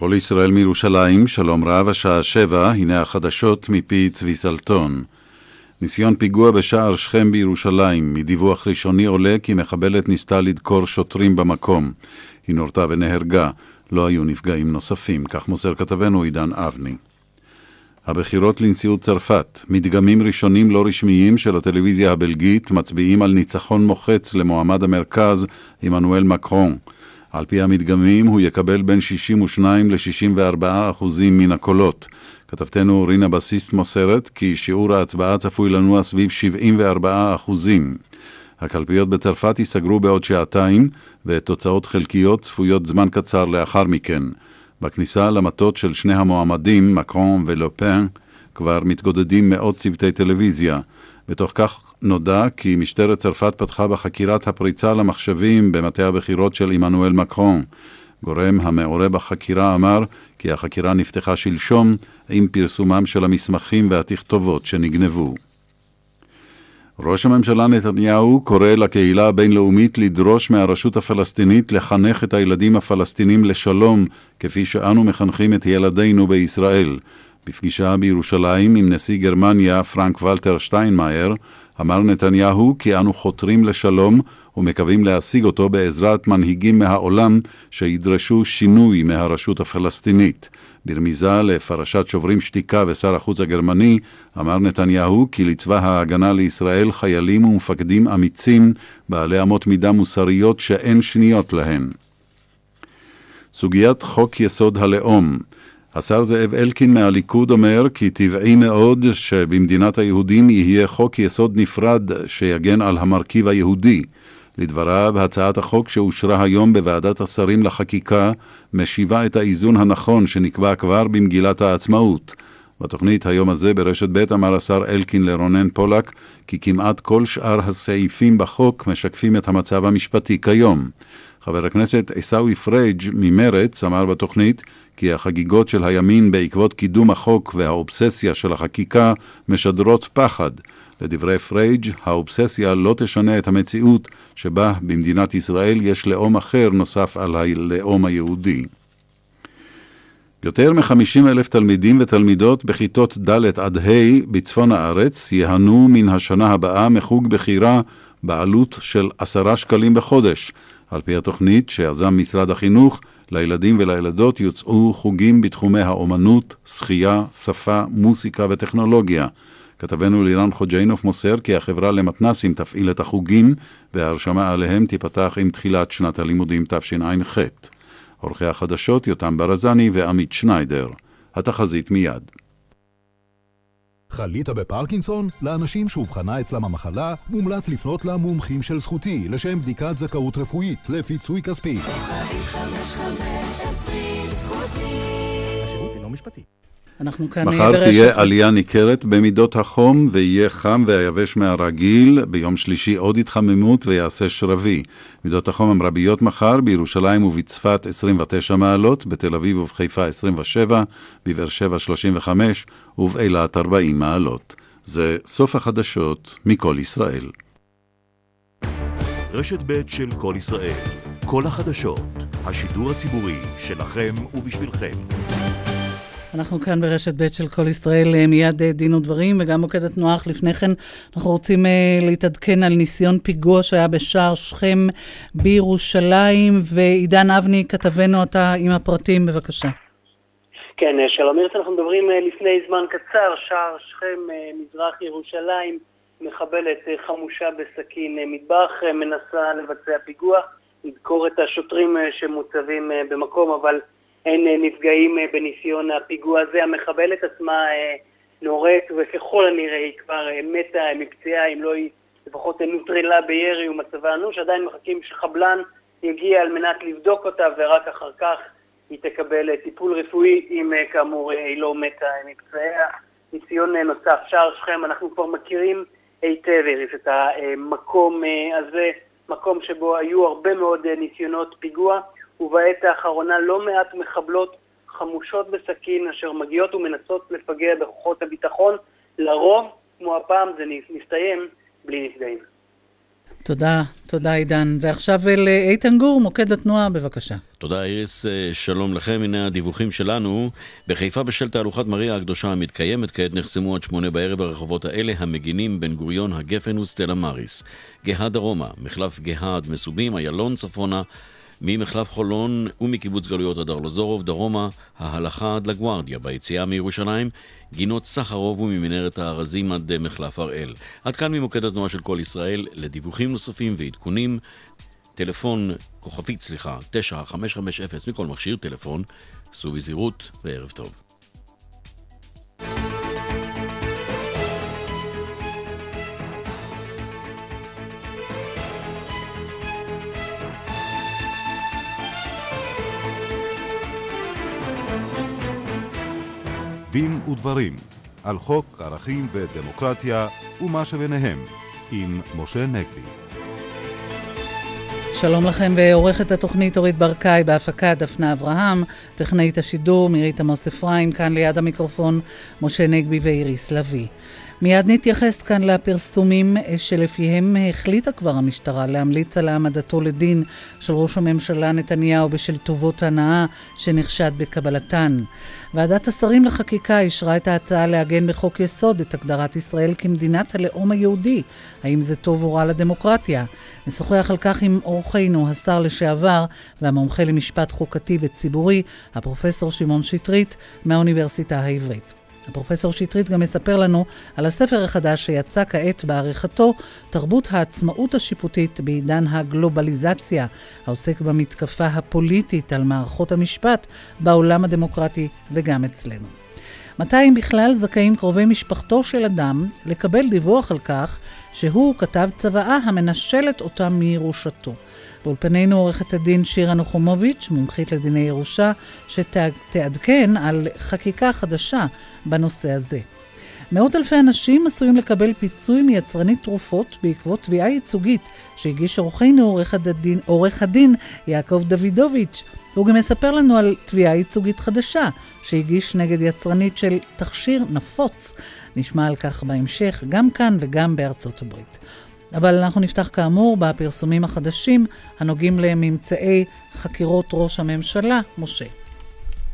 כל ישראל מירושלים, שלום רב, השעה שבע, הנה החדשות מפי צבי סלטון. ניסיון פיגוע בשער שכם בירושלים, מדיווח ראשוני עולה כי מחבלת ניסתה לדקור שוטרים במקום. היא נורתה ונהרגה, לא היו נפגעים נוספים, כך מוסר כתבנו עידן אבני. הבחירות לנשיאות צרפת, מדגמים ראשונים לא רשמיים של הטלוויזיה הבלגית מצביעים על ניצחון מוחץ למועמד המרכז, עמנואל מקרון. על פי המדגמים הוא יקבל בין 62 ל-64 אחוזים מן הקולות. כתבתנו רינה בסיסט מוסרת כי שיעור ההצבעה צפוי לנוע סביב 74 אחוזים. הקלפיות בצרפת ייסגרו בעוד שעתיים, ותוצאות חלקיות צפויות זמן קצר לאחר מכן. בכניסה למטות של שני המועמדים, מקרון ולופן, כבר מתגודדים מאות צוותי טלוויזיה. בתוך כך נודע כי משטרת צרפת פתחה בחקירת הפריצה למחשבים במטה הבחירות של עמנואל מקרון. גורם המעורה בחקירה אמר כי החקירה נפתחה שלשום עם פרסומם של המסמכים והתכתובות שנגנבו. ראש הממשלה נתניהו קורא לקהילה הבינלאומית לדרוש מהרשות הפלסטינית לחנך את הילדים הפלסטינים לשלום, כפי שאנו מחנכים את ילדינו בישראל. בפגישה בירושלים עם נשיא גרמניה פרנק ולטר שטיינמאייר, אמר נתניהו כי אנו חותרים לשלום ומקווים להשיג אותו בעזרת מנהיגים מהעולם שידרשו שינוי מהרשות הפלסטינית. ברמיזה לפרשת שוברים שתיקה ושר החוץ הגרמני, אמר נתניהו כי לצבא ההגנה לישראל חיילים ומפקדים אמיצים, בעלי אמות מידה מוסריות שאין שניות להן. סוגיית חוק יסוד הלאום השר זאב אלקין מהליכוד אומר כי טבעי מאוד שבמדינת היהודים יהיה חוק יסוד נפרד שיגן על המרכיב היהודי. לדבריו, הצעת החוק שאושרה היום בוועדת השרים לחקיקה משיבה את האיזון הנכון שנקבע כבר במגילת העצמאות. בתוכנית היום הזה ברשת ב' אמר השר אלקין לרונן פולק כי כמעט כל שאר הסעיפים בחוק משקפים את המצב המשפטי כיום. חבר הכנסת עיסאווי פריג' ממרץ אמר בתוכנית כי החגיגות של הימין בעקבות קידום החוק והאובססיה של החקיקה משדרות פחד. לדברי פרייג', האובססיה לא תשנה את המציאות שבה במדינת ישראל יש לאום אחר נוסף על הלאום היהודי. יותר מ-50 אלף תלמידים ותלמידות בכיתות ד' עד ה' בצפון הארץ ייהנו מן השנה הבאה מחוג בחירה בעלות של עשרה שקלים בחודש. על פי התוכנית שיזם משרד החינוך, לילדים ולילדות יוצאו חוגים בתחומי האומנות, שחייה, שפה, מוסיקה וטכנולוגיה. כתבנו לירן חוג'יינוף מוסר כי החברה למתנסים תפעיל את החוגים וההרשמה עליהם תיפתח עם תחילת שנת הלימודים תשע"ח. עורכי החדשות יותם ברזני ועמית שניידר. התחזית מיד. חלית בפרקינסון? לאנשים שאובחנה אצלם המחלה, מומלץ לפנות למומחים של זכותי לשם בדיקת זכאות רפואית לפיצוי כספי. השירות אינו משפטי. אנחנו כאן מחר ברשת... תהיה עלייה ניכרת במידות החום ויהיה חם והיבש מהרגיל, ביום שלישי עוד התחממות ויעשה שרבי. מידות החום הן רביות מחר, בירושלים ובצפת 29 מעלות, בתל אביב ובחיפה 27, בבאר שבע 35 ובאילת 40 מעלות. זה סוף החדשות מכל ישראל. רשת ב' של כל ישראל, כל החדשות, השידור הציבורי שלכם ובשבילכם. אנחנו כאן ברשת ב' של כל ישראל, אה, מיד אה, דין ודברים, וגם מוקד התנועה אך לפני כן אנחנו רוצים אה, להתעדכן על ניסיון פיגוע שהיה בשער שכם בירושלים, ועידן אבני, כתבנו אתה עם הפרטים, בבקשה. כן, שלום אירס, אנחנו מדברים לפני זמן קצר, שער שכם, מזרח ירושלים, מחבלת חמושה בסכין מטבח, מנסה לבצע פיגוע, לדקור את השוטרים שמוצבים במקום, אבל אין אה, נפגעים אה, בניסיון הפיגוע הזה. המחבלת עצמה אה, נורית, וככל הנראה היא כבר מתה מפציעה, אם לא היא לפחות נוטרלה בירי ומצבה אנוש. עדיין מחכים שחבלן יגיע על מנת לבדוק אותה, ורק אחר כך היא תקבל טיפול רפואי, אם כאמור היא לא מתה מפצעיה. ניסיון נוסף, שער שכם, אנחנו כבר מכירים היטב, את המקום הזה, מקום שבו היו הרבה מאוד ניסיונות פיגוע. ובעת האחרונה לא מעט מחבלות חמושות בסכין אשר מגיעות ומנסות לפגע בכוחות הביטחון, לרוב, כמו הפעם, זה מסתיים בלי נפגעים. תודה, תודה עידן. ועכשיו אל איתן גור, מוקד התנועה, בבקשה. תודה איריס, אה, שלום לכם, הנה הדיווחים שלנו. בחיפה בשל תהלוכת מריה הקדושה המתקיימת, כעת נחסמו עד שמונה בערב הרחובות האלה המגינים בן גוריון, הגפן וסטלה מריס. גאה דרומה, מחלף גאה עד מסובים, איילון צפונה, ממחלף חולון ומקיבוץ גלויות עד ארלוזורוב, דרומה, ההלכה עד לגוארדיה, ביציאה מירושלים, גינות סחרוב וממנהרת הארזים עד מחלף הראל. עד כאן ממוקד התנועה של כל ישראל, לדיווחים נוספים ועדכונים, טלפון, כוכבית, סליחה, 9550 מכל מכשיר טלפון, סעו בזהירות וערב טוב. דין ודברים על חוק ערכים ודמוקרטיה ומה שביניהם עם משה נגבי. שלום לכם ועורכת התוכנית אורית ברקאי בהפקה דפנה אברהם, טכנאית השידור מירית עמוס אפרים, כאן ליד המיקרופון משה נגבי ואיריס לביא. מיד נתייחס כאן לפרסומים שלפיהם החליטה כבר המשטרה להמליץ על העמדתו לדין של ראש הממשלה נתניהו בשל טובות הנאה שנחשד בקבלתן. ועדת השרים לחקיקה אישרה את ההצעה לעגן בחוק יסוד את הגדרת ישראל כמדינת הלאום היהודי. האם זה טוב או רע לדמוקרטיה? נשוחח על כך עם אורחנו, השר לשעבר והמומחה למשפט חוקתי וציבורי, הפרופסור שמעון שטרית מהאוניברסיטה העברית. הפרופסור שטרית גם מספר לנו על הספר החדש שיצא כעת בעריכתו, תרבות העצמאות השיפוטית בעידן הגלובליזציה, העוסק במתקפה הפוליטית על מערכות המשפט בעולם הדמוקרטי וגם אצלנו. מתי אם בכלל זכאים קרובי משפחתו של אדם לקבל דיווח על כך שהוא כתב צוואה המנשלת אותם מירושתו. באולפנינו עורכת הדין שירה נוחומוביץ', מומחית לדיני ירושה, שתעדכן על חקיקה חדשה בנושא הזה. מאות אלפי אנשים עשויים לקבל פיצוי מיצרנית תרופות בעקבות תביעה ייצוגית שהגיש עורכנו עורך הדין, עורך הדין יעקב דוידוביץ'. הוא גם מספר לנו על תביעה ייצוגית חדשה שהגיש נגד יצרנית של תכשיר נפוץ. נשמע על כך בהמשך, גם כאן וגם בארצות הברית. אבל אנחנו נפתח כאמור בפרסומים החדשים הנוגעים לממצאי חקירות ראש הממשלה. משה.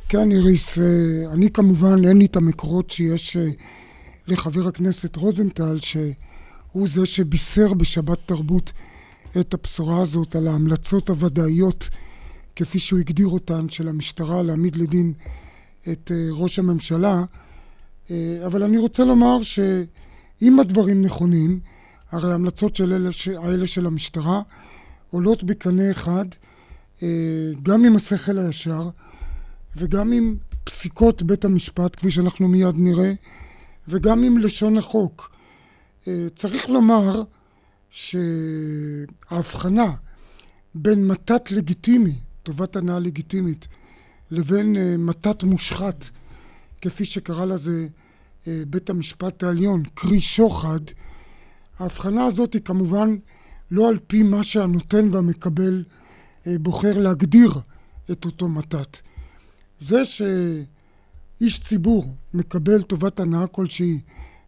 כן, איריס, אה, אני כמובן, אין לי את המקורות שיש אה, לחבר הכנסת רוזנטל, שהוא זה שבישר בשבת תרבות את הבשורה הזאת על ההמלצות הוודאיות, כפי שהוא הגדיר אותן, של המשטרה להעמיד לדין את אה, ראש הממשלה. אבל אני רוצה לומר שאם הדברים נכונים, הרי ההמלצות של אלה, האלה של המשטרה עולות בקנה אחד גם עם השכל הישר וגם עם פסיקות בית המשפט, כפי שאנחנו מיד נראה, וגם עם לשון החוק. אה, צריך לומר שההבחנה בין מתת לגיטימי, טובת הנאה לגיטימית, לבין אה, מתת מושחת, כפי שקרא לזה אה, בית המשפט העליון, קרי שוחד, ההבחנה הזאת היא כמובן לא על פי מה שהנותן והמקבל בוחר להגדיר את אותו מתת. זה שאיש ציבור מקבל טובת הנאה כלשהי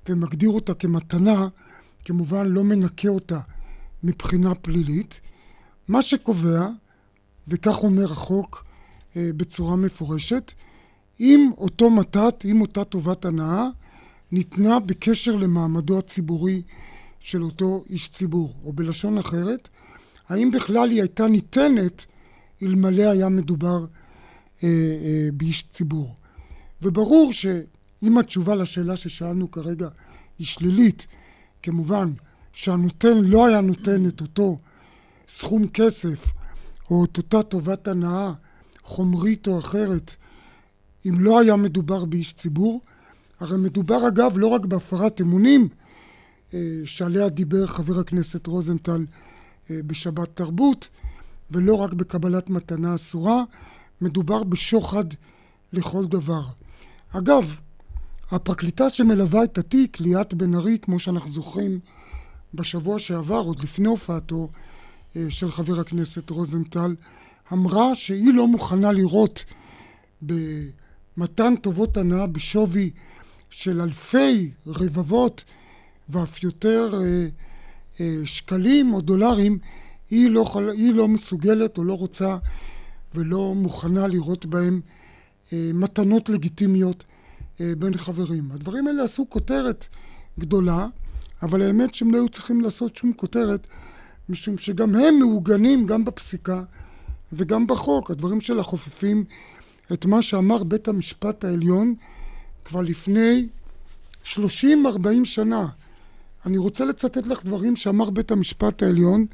ומגדיר אותה כמתנה, כמובן לא מנקה אותה מבחינה פלילית. מה שקובע, וכך אומר החוק אה, בצורה מפורשת, אם אותו מתת, אם אותה טובת הנאה, ניתנה בקשר למעמדו הציבורי של אותו איש ציבור, או בלשון אחרת, האם בכלל היא הייתה ניתנת אלמלא היה מדובר אה, אה, באיש ציבור. וברור שאם התשובה לשאלה ששאלנו כרגע היא שלילית, כמובן שהנותן לא היה נותן את אותו סכום כסף או את אותה טובת הנאה חומרית או אחרת אם לא היה מדובר באיש ציבור. הרי מדובר אגב לא רק בהפרת אמונים אה, שעליה דיבר חבר הכנסת רוזנטל בשבת תרבות ולא רק בקבלת מתנה אסורה מדובר בשוחד לכל דבר. אגב, הפרקליטה שמלווה את התיק, ליאת בן ארי, כמו שאנחנו זוכרים בשבוע שעבר, עוד לפני הופעתו אה, של חבר הכנסת רוזנטל, אמרה שהיא לא מוכנה לראות במתן טובות הנאה בשווי של אלפי רבבות ואף יותר אה, שקלים או דולרים, היא לא, היא לא מסוגלת או לא רוצה ולא מוכנה לראות בהם מתנות לגיטימיות בין חברים. הדברים האלה עשו כותרת גדולה, אבל האמת שהם לא היו צריכים לעשות שום כותרת, משום שגם הם מעוגנים גם בפסיקה וגם בחוק. הדברים שלה חופפים את מה שאמר בית המשפט העליון כבר לפני 30-40 שנה. אני רוצה לצטט לך דברים שאמר בית המשפט העליון,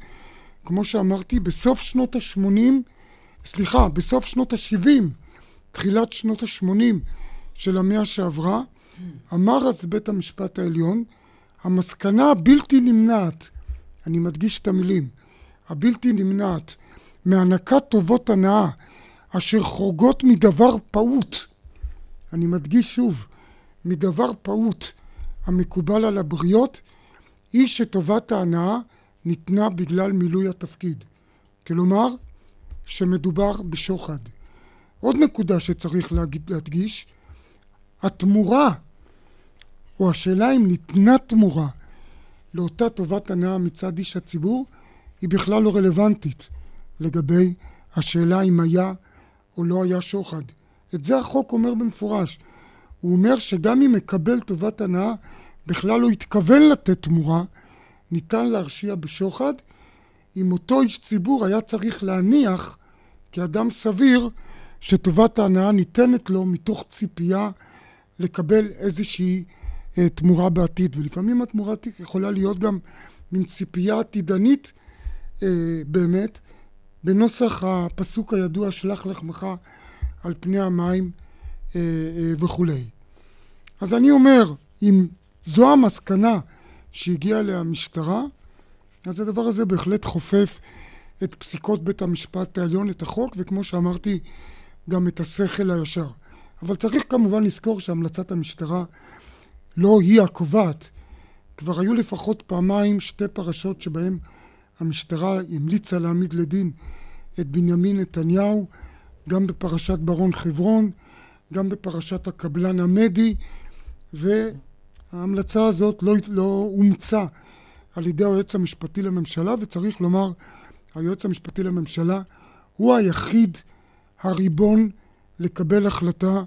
כמו שאמרתי, בסוף שנות ה-80, סליחה, בסוף שנות ה-70, תחילת שנות ה-80 של המאה שעברה, אמר אז בית המשפט העליון, המסקנה הבלתי נמנעת, אני מדגיש את המילים, הבלתי נמנעת, מהענקת טובות הנאה אשר חורגות מדבר פעוט, אני מדגיש שוב, מדבר פעוט המקובל על הבריות, היא שטובת ההנאה ניתנה בגלל מילוי התפקיד. כלומר, שמדובר בשוחד. עוד נקודה שצריך להגיד, להדגיש, התמורה, או השאלה אם ניתנה תמורה לאותה טובת הנאה מצד איש הציבור, היא בכלל לא רלוונטית לגבי השאלה אם היה או לא היה שוחד. את זה החוק אומר במפורש. הוא אומר שגם אם מקבל טובת הנאה, בכלל לא התכוון לתת תמורה, ניתן להרשיע בשוחד, אם אותו איש ציבור היה צריך להניח כאדם סביר שטובת ההנאה ניתנת לו מתוך ציפייה לקבל איזושהי אה, תמורה בעתיד. ולפעמים התמורה יכולה להיות גם מין ציפייה עתידנית אה, באמת, בנוסח הפסוק הידוע שלח לחמך על פני המים אה, אה, וכולי. אז אני אומר, אם זו המסקנה שהגיעה אליה המשטרה, אז הדבר הזה בהחלט חופף את פסיקות בית המשפט העליון, את החוק, וכמו שאמרתי, גם את השכל הישר. אבל צריך כמובן לזכור שהמלצת המשטרה לא היא הקובעת. כבר היו לפחות פעמיים שתי פרשות שבהן המשטרה המליצה להעמיד לדין את בנימין נתניהו, גם בפרשת ברון חברון, גם בפרשת הקבלן המדי, וההמלצה הזאת לא, לא אומצה על ידי היועץ המשפטי לממשלה, וצריך לומר, היועץ המשפטי לממשלה הוא היחיד הריבון לקבל החלטה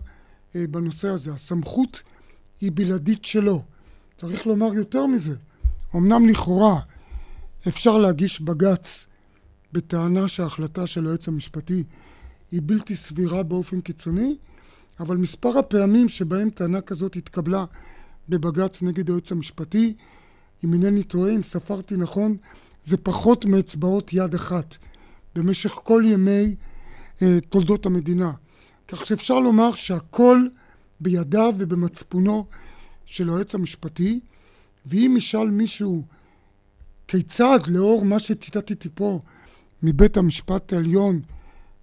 אה, בנושא הזה. הסמכות היא בלעדית שלו. צריך לומר יותר מזה, אמנם לכאורה אפשר להגיש בג"ץ בטענה שההחלטה של היועץ המשפטי היא בלתי סבירה באופן קיצוני, אבל מספר הפעמים שבהם טענה כזאת התקבלה בבג"ץ נגד היועץ המשפטי, אם אינני טועה, אם ספרתי נכון, זה פחות מאצבעות יד אחת במשך כל ימי אה, תולדות המדינה. כך שאפשר לומר שהכל בידיו ובמצפונו של היועץ המשפטי, ואם ישאל מישהו כיצד לאור מה שציטטתי פה מבית המשפט העליון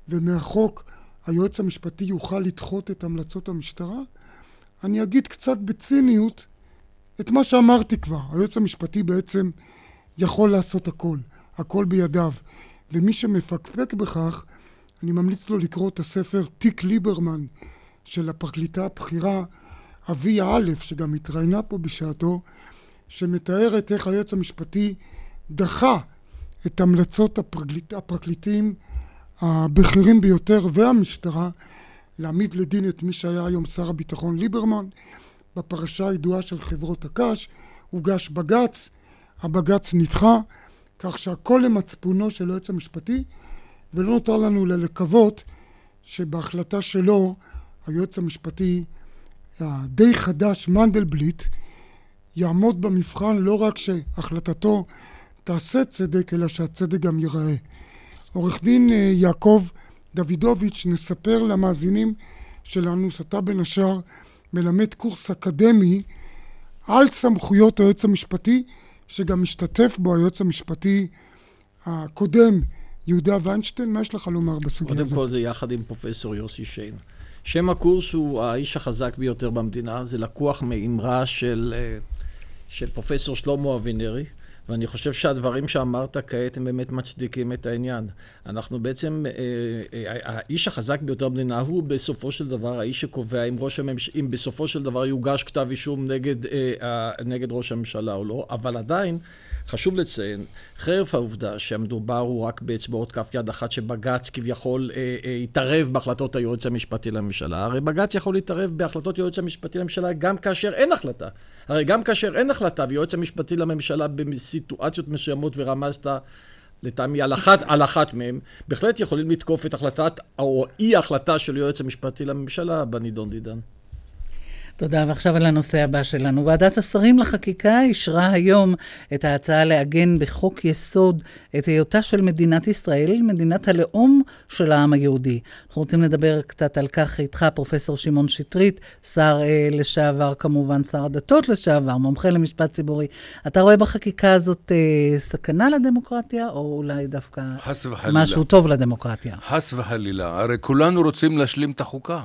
ומהחוק היועץ המשפטי יוכל לדחות את המלצות המשטרה, אני אגיד קצת בציניות את מה שאמרתי כבר. היועץ המשפטי בעצם יכול לעשות הכל, הכל בידיו. ומי שמפקפק בכך, אני ממליץ לו לקרוא את הספר תיק ליברמן של הפרקליטה הבכירה אביה א', שגם התראיינה פה בשעתו, שמתארת איך היועץ המשפטי דחה את המלצות הפרקליט, הפרקליטים הבכירים ביותר והמשטרה להעמיד לדין את מי שהיה היום שר הביטחון ליברמן בפרשה הידועה של חברות הקש הוגש בג"ץ, הבג"ץ נדחה כך שהכל למצפונו של היועץ המשפטי ולא נותר לנו אלא לקוות שבהחלטה שלו היועץ המשפטי הדי חדש מנדלבליט יעמוד במבחן לא רק שהחלטתו תעשה צדק אלא שהצדק גם ייראה. עורך דין אה, יעקב דוידוביץ' נספר למאזינים שלנו שאתה בין השאר מלמד קורס אקדמי על סמכויות היועץ המשפטי שגם משתתף בו היועץ המשפטי הקודם יהודה ויינשטיין, מה יש לך לומר בסוגיה הזאת? קודם כל זה יחד עם פרופסור יוסי שיין. שם הקורס הוא האיש החזק ביותר במדינה, זה לקוח מאמרה של, אה, של פרופסור שלמה אבינרי. ואני חושב שהדברים שאמרת כעת הם באמת מצדיקים את העניין. אנחנו בעצם, אה, אה, האיש החזק ביותר במדינה הוא בסופו של דבר האיש שקובע אם, ראש הממש... אם בסופו של דבר יוגש כתב אישום נגד, נגד ראש הממשלה או לא, אבל עדיין חשוב לציין, חרף העובדה שהמדובר הוא רק באצבעות כף יד אחת שבג"ץ כביכול אה, אה, יתערב בהחלטות היועץ המשפטי לממשלה, הרי בג"ץ יכול להתערב בהחלטות היועץ המשפטי לממשלה גם כאשר אין החלטה. הרי גם כאשר אין החלטה ויועץ המשפטי לממשלה בסיטואציות מסוימות ורמזת לטעמי על אחת, על אחת מהם, בהחלט יכולים לתקוף את החלטת או אי החלטה של היועץ המשפטי לממשלה בנידון דידן. תודה, ועכשיו על הנושא הבא שלנו. ועדת השרים לחקיקה אישרה היום את ההצעה לעגן בחוק יסוד את היותה של מדינת ישראל מדינת הלאום של העם היהודי. אנחנו רוצים לדבר קצת על כך איתך, פרופסור שמעון שטרית, שר אה, לשעבר כמובן, שר הדתות לשעבר, מומחה למשפט ציבורי. אתה רואה בחקיקה הזאת אה, סכנה לדמוקרטיה, או אולי דווקא משהו טוב לדמוקרטיה? חס וחלילה. הרי כולנו רוצים להשלים את החוקה.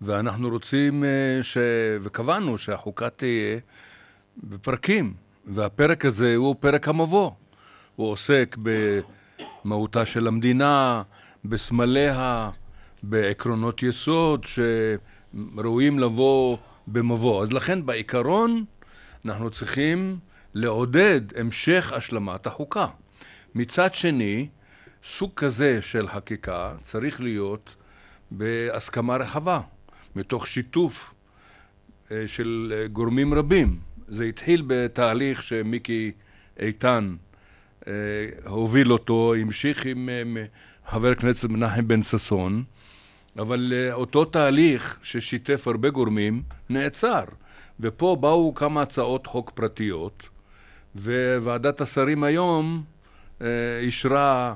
ואנחנו רוצים, אה, ש... וקבענו שהחוקה תהיה בפרקים, והפרק הזה הוא פרק המבוא. הוא עוסק במהותה של המדינה, בסמליה, בעקרונות יסוד שראויים לבוא במבוא. אז לכן בעיקרון אנחנו צריכים לעודד המשך השלמת החוקה. מצד שני, סוג כזה של חקיקה צריך להיות בהסכמה רחבה. מתוך שיתוף אה, של אה, גורמים רבים. זה התחיל בתהליך שמיקי איתן אה, הוביל אותו, המשיך עם חבר הכנסת מנחם בן ששון, אבל אותו תהליך ששיתף הרבה גורמים נעצר. ופה באו כמה הצעות חוק פרטיות, וועדת השרים היום אישרה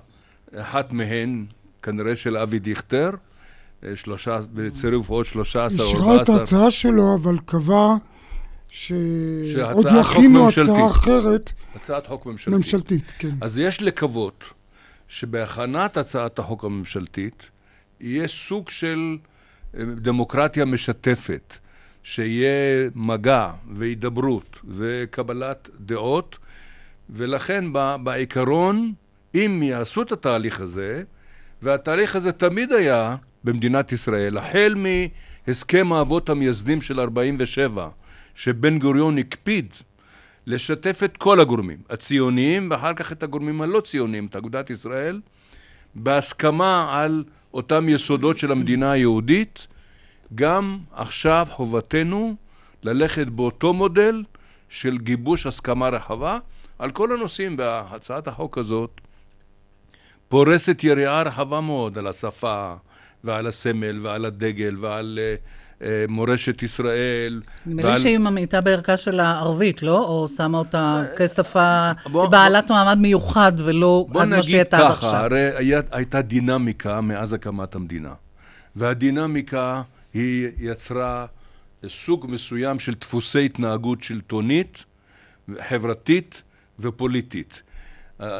אחת מהן, כנראה של אבי דיכטר, שלושה, בצירוף עוד שלושה עשר, ארבעה עשר. אישרה את ההצעה שלו, אבל קבע שעוד יכינו הצעה אחרת. הצעת חוק ממשלתית. ממשלתית, כן. אז יש לקוות שבהכנת הצעת החוק הממשלתית יהיה סוג של אה, דמוקרטיה משתפת, שיהיה מגע והידברות וקבלת דעות, ולכן בעיקרון, אם יעשו את התהליך הזה, והתהליך הזה תמיד היה במדינת ישראל, החל מהסכם האבות המייסדים של 47, שבן גוריון הקפיד לשתף את כל הגורמים, הציוניים ואחר כך את הגורמים הלא ציוניים, את אגודת ישראל, בהסכמה על אותם יסודות של המדינה היהודית, גם עכשיו חובתנו ללכת באותו מודל של גיבוש הסכמה רחבה על כל הנושאים, והצעת החוק הזאת פורסת יריעה רחבה מאוד על השפה, ועל הסמל ועל הדגל ועל uh, uh, מורשת ישראל. נדמה ועל... לי שהיא ממעיטה בערכה של הערבית, לא? או שמה אותה כשפה בוא, בעלת בוא, מעמד מיוחד ולא עד מה שהייתה עד עכשיו. בוא נגיד ככה, הרי היה, הייתה דינמיקה מאז הקמת המדינה. והדינמיקה היא יצרה סוג מסוים של דפוסי התנהגות שלטונית, חברתית ופוליטית.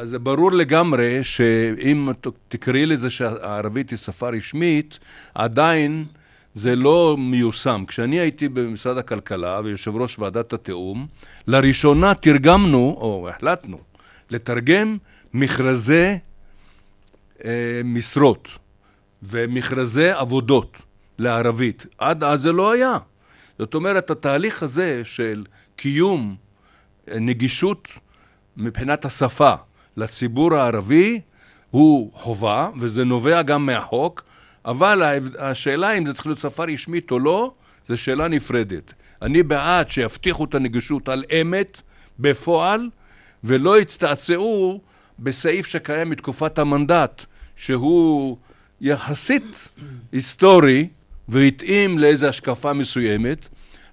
זה ברור לגמרי שאם תקראי לזה שהערבית היא שפה רשמית, עדיין זה לא מיושם. כשאני הייתי במשרד הכלכלה ויושב ראש ועדת התיאום, לראשונה תרגמנו, או החלטנו, לתרגם מכרזי אה, משרות ומכרזי עבודות לערבית. עד אז זה לא היה. זאת אומרת, התהליך הזה של קיום אה, נגישות מבחינת השפה לציבור הערבי הוא חובה, וזה נובע גם מהחוק, אבל השאלה אם זה צריך להיות שפה רשמית או לא, זו שאלה נפרדת. אני בעד שיבטיחו את הנגישות על אמת, בפועל, ולא יצטעצעו בסעיף שקיים מתקופת המנדט, שהוא יחסית היסטורי והתאים לאיזו השקפה מסוימת.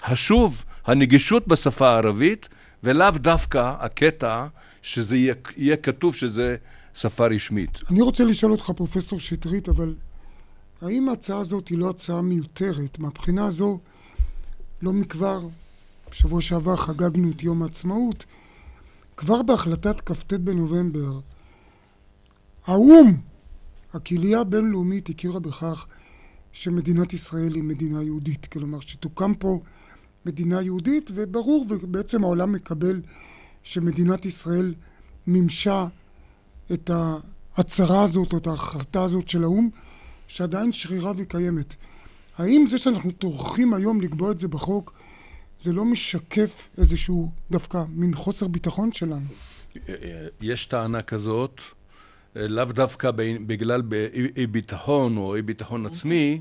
חשוב הנגישות בשפה הערבית, ולאו דווקא הקטע שזה יהיה, יהיה כתוב שזה שפה רשמית. אני רוצה לשאול אותך, פרופסור שטרית, אבל האם ההצעה הזאת היא לא הצעה מיותרת? מהבחינה הזו, לא מכבר, בשבוע שעבר חגגנו את יום העצמאות, כבר בהחלטת כ"ט בנובמבר, האו"ם, הקהילייה הבינלאומית, הכירה בכך שמדינת ישראל היא מדינה יהודית. כלומר, שתוקם פה מדינה יהודית, וברור, ובעצם העולם מקבל שמדינת ישראל מימשה את ההצהרה הזאת, או את ההחלטה הזאת של האו"ם, שעדיין שרירה וקיימת. האם זה שאנחנו טורחים היום לקבוע את זה בחוק, זה לא משקף איזשהו דווקא מין חוסר ביטחון שלנו. יש טענה כזאת, לאו דווקא בגלל אי ביטחון או אי ביטחון עצמי,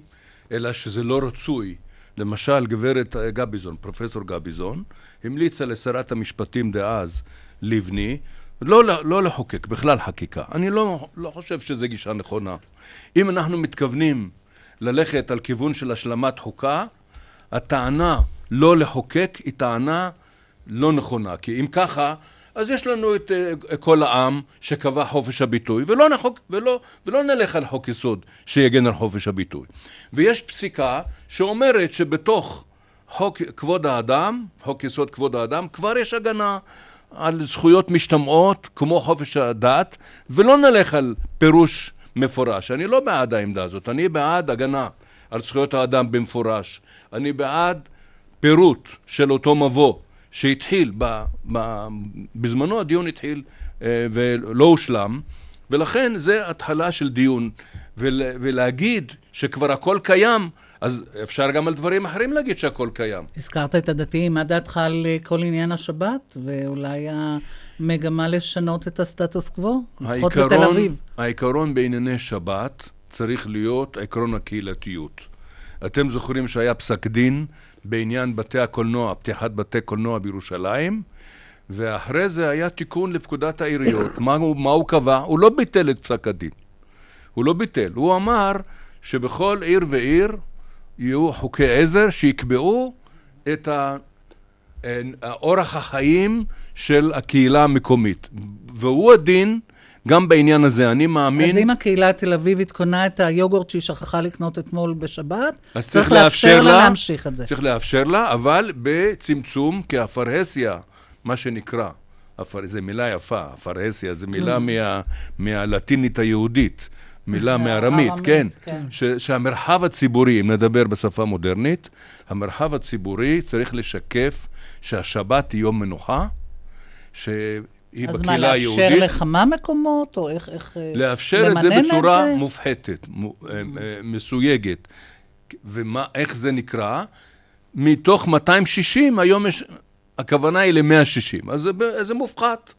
אלא שזה לא רצוי. למשל, גברת גביזון, פרופסור גביזון, המליצה לשרת המשפטים דאז, לבני, לא, לא לחוקק, בכלל חקיקה. אני לא, לא חושב שזו גישה נכונה. אם אנחנו מתכוונים ללכת על כיוון של השלמת חוקה, הטענה לא לחוקק היא טענה לא נכונה. כי אם ככה, אז יש לנו את uh, כל העם שקבע חופש הביטוי, ולא, נחוק, ולא, ולא נלך על חוק יסוד שיגן על חופש הביטוי. ויש פסיקה שאומרת שבתוך חוק כבוד האדם, חוק יסוד כבוד האדם, כבר יש הגנה על זכויות משתמעות כמו חופש הדת, ולא נלך על פירוש מפורש. אני לא בעד העמדה הזאת, אני בעד הגנה על זכויות האדם במפורש. אני בעד פירוט של אותו מבוא שהתחיל, ב, ב, בזמנו הדיון התחיל אה, ולא הושלם, ולכן זה התחלה של דיון. ול, ולהגיד שכבר הכל קיים, אז אפשר גם על דברים אחרים להגיד שהכל קיים. הזכרת את הדתיים, מה דעתך על אה, כל עניין השבת, ואולי המגמה לשנות את הסטטוס קוו? לפחות בתל אביב. העיקרון בענייני שבת צריך להיות עקרון הקהילתיות. אתם זוכרים שהיה פסק דין בעניין בתי הקולנוע, פתיחת בתי קולנוע בירושלים, ואחרי זה היה תיקון לפקודת העיריות. מה, הוא, מה הוא קבע? הוא לא ביטל את פסק הדין. הוא לא ביטל. הוא אמר שבכל עיר ועיר יהיו חוקי עזר שיקבעו את אורח החיים של הקהילה המקומית. והוא הדין גם בעניין הזה, אני מאמין... אז אם הקהילה התל אביבית קונה את היוגורט שהיא שכחה לקנות אתמול בשבת, צריך צריך לאפשר לה להמשיך את זה. צריך לאפשר לה, אבל בצמצום, כי הפרהסיה, מה שנקרא, הפר... זו מילה יפה, הפרהסיה, זו מילה כן. מה... מהלטינית היהודית. מילה מארמית, כן, כן. ש, שהמרחב הציבורי, אם נדבר בשפה מודרנית, המרחב הציבורי צריך לשקף שהשבת היא יום מנוחה, שהיא בקהילה היהודית. אז מה, לאפשר לכמה מקומות, או איך, איך אה, לאפשר את זה בצורה זה? מופחתת, מ, אה, אה, מסויגת. ואיך זה נקרא? מתוך 260, היום יש, הכוונה היא ל-160, אז זה, זה מופחת.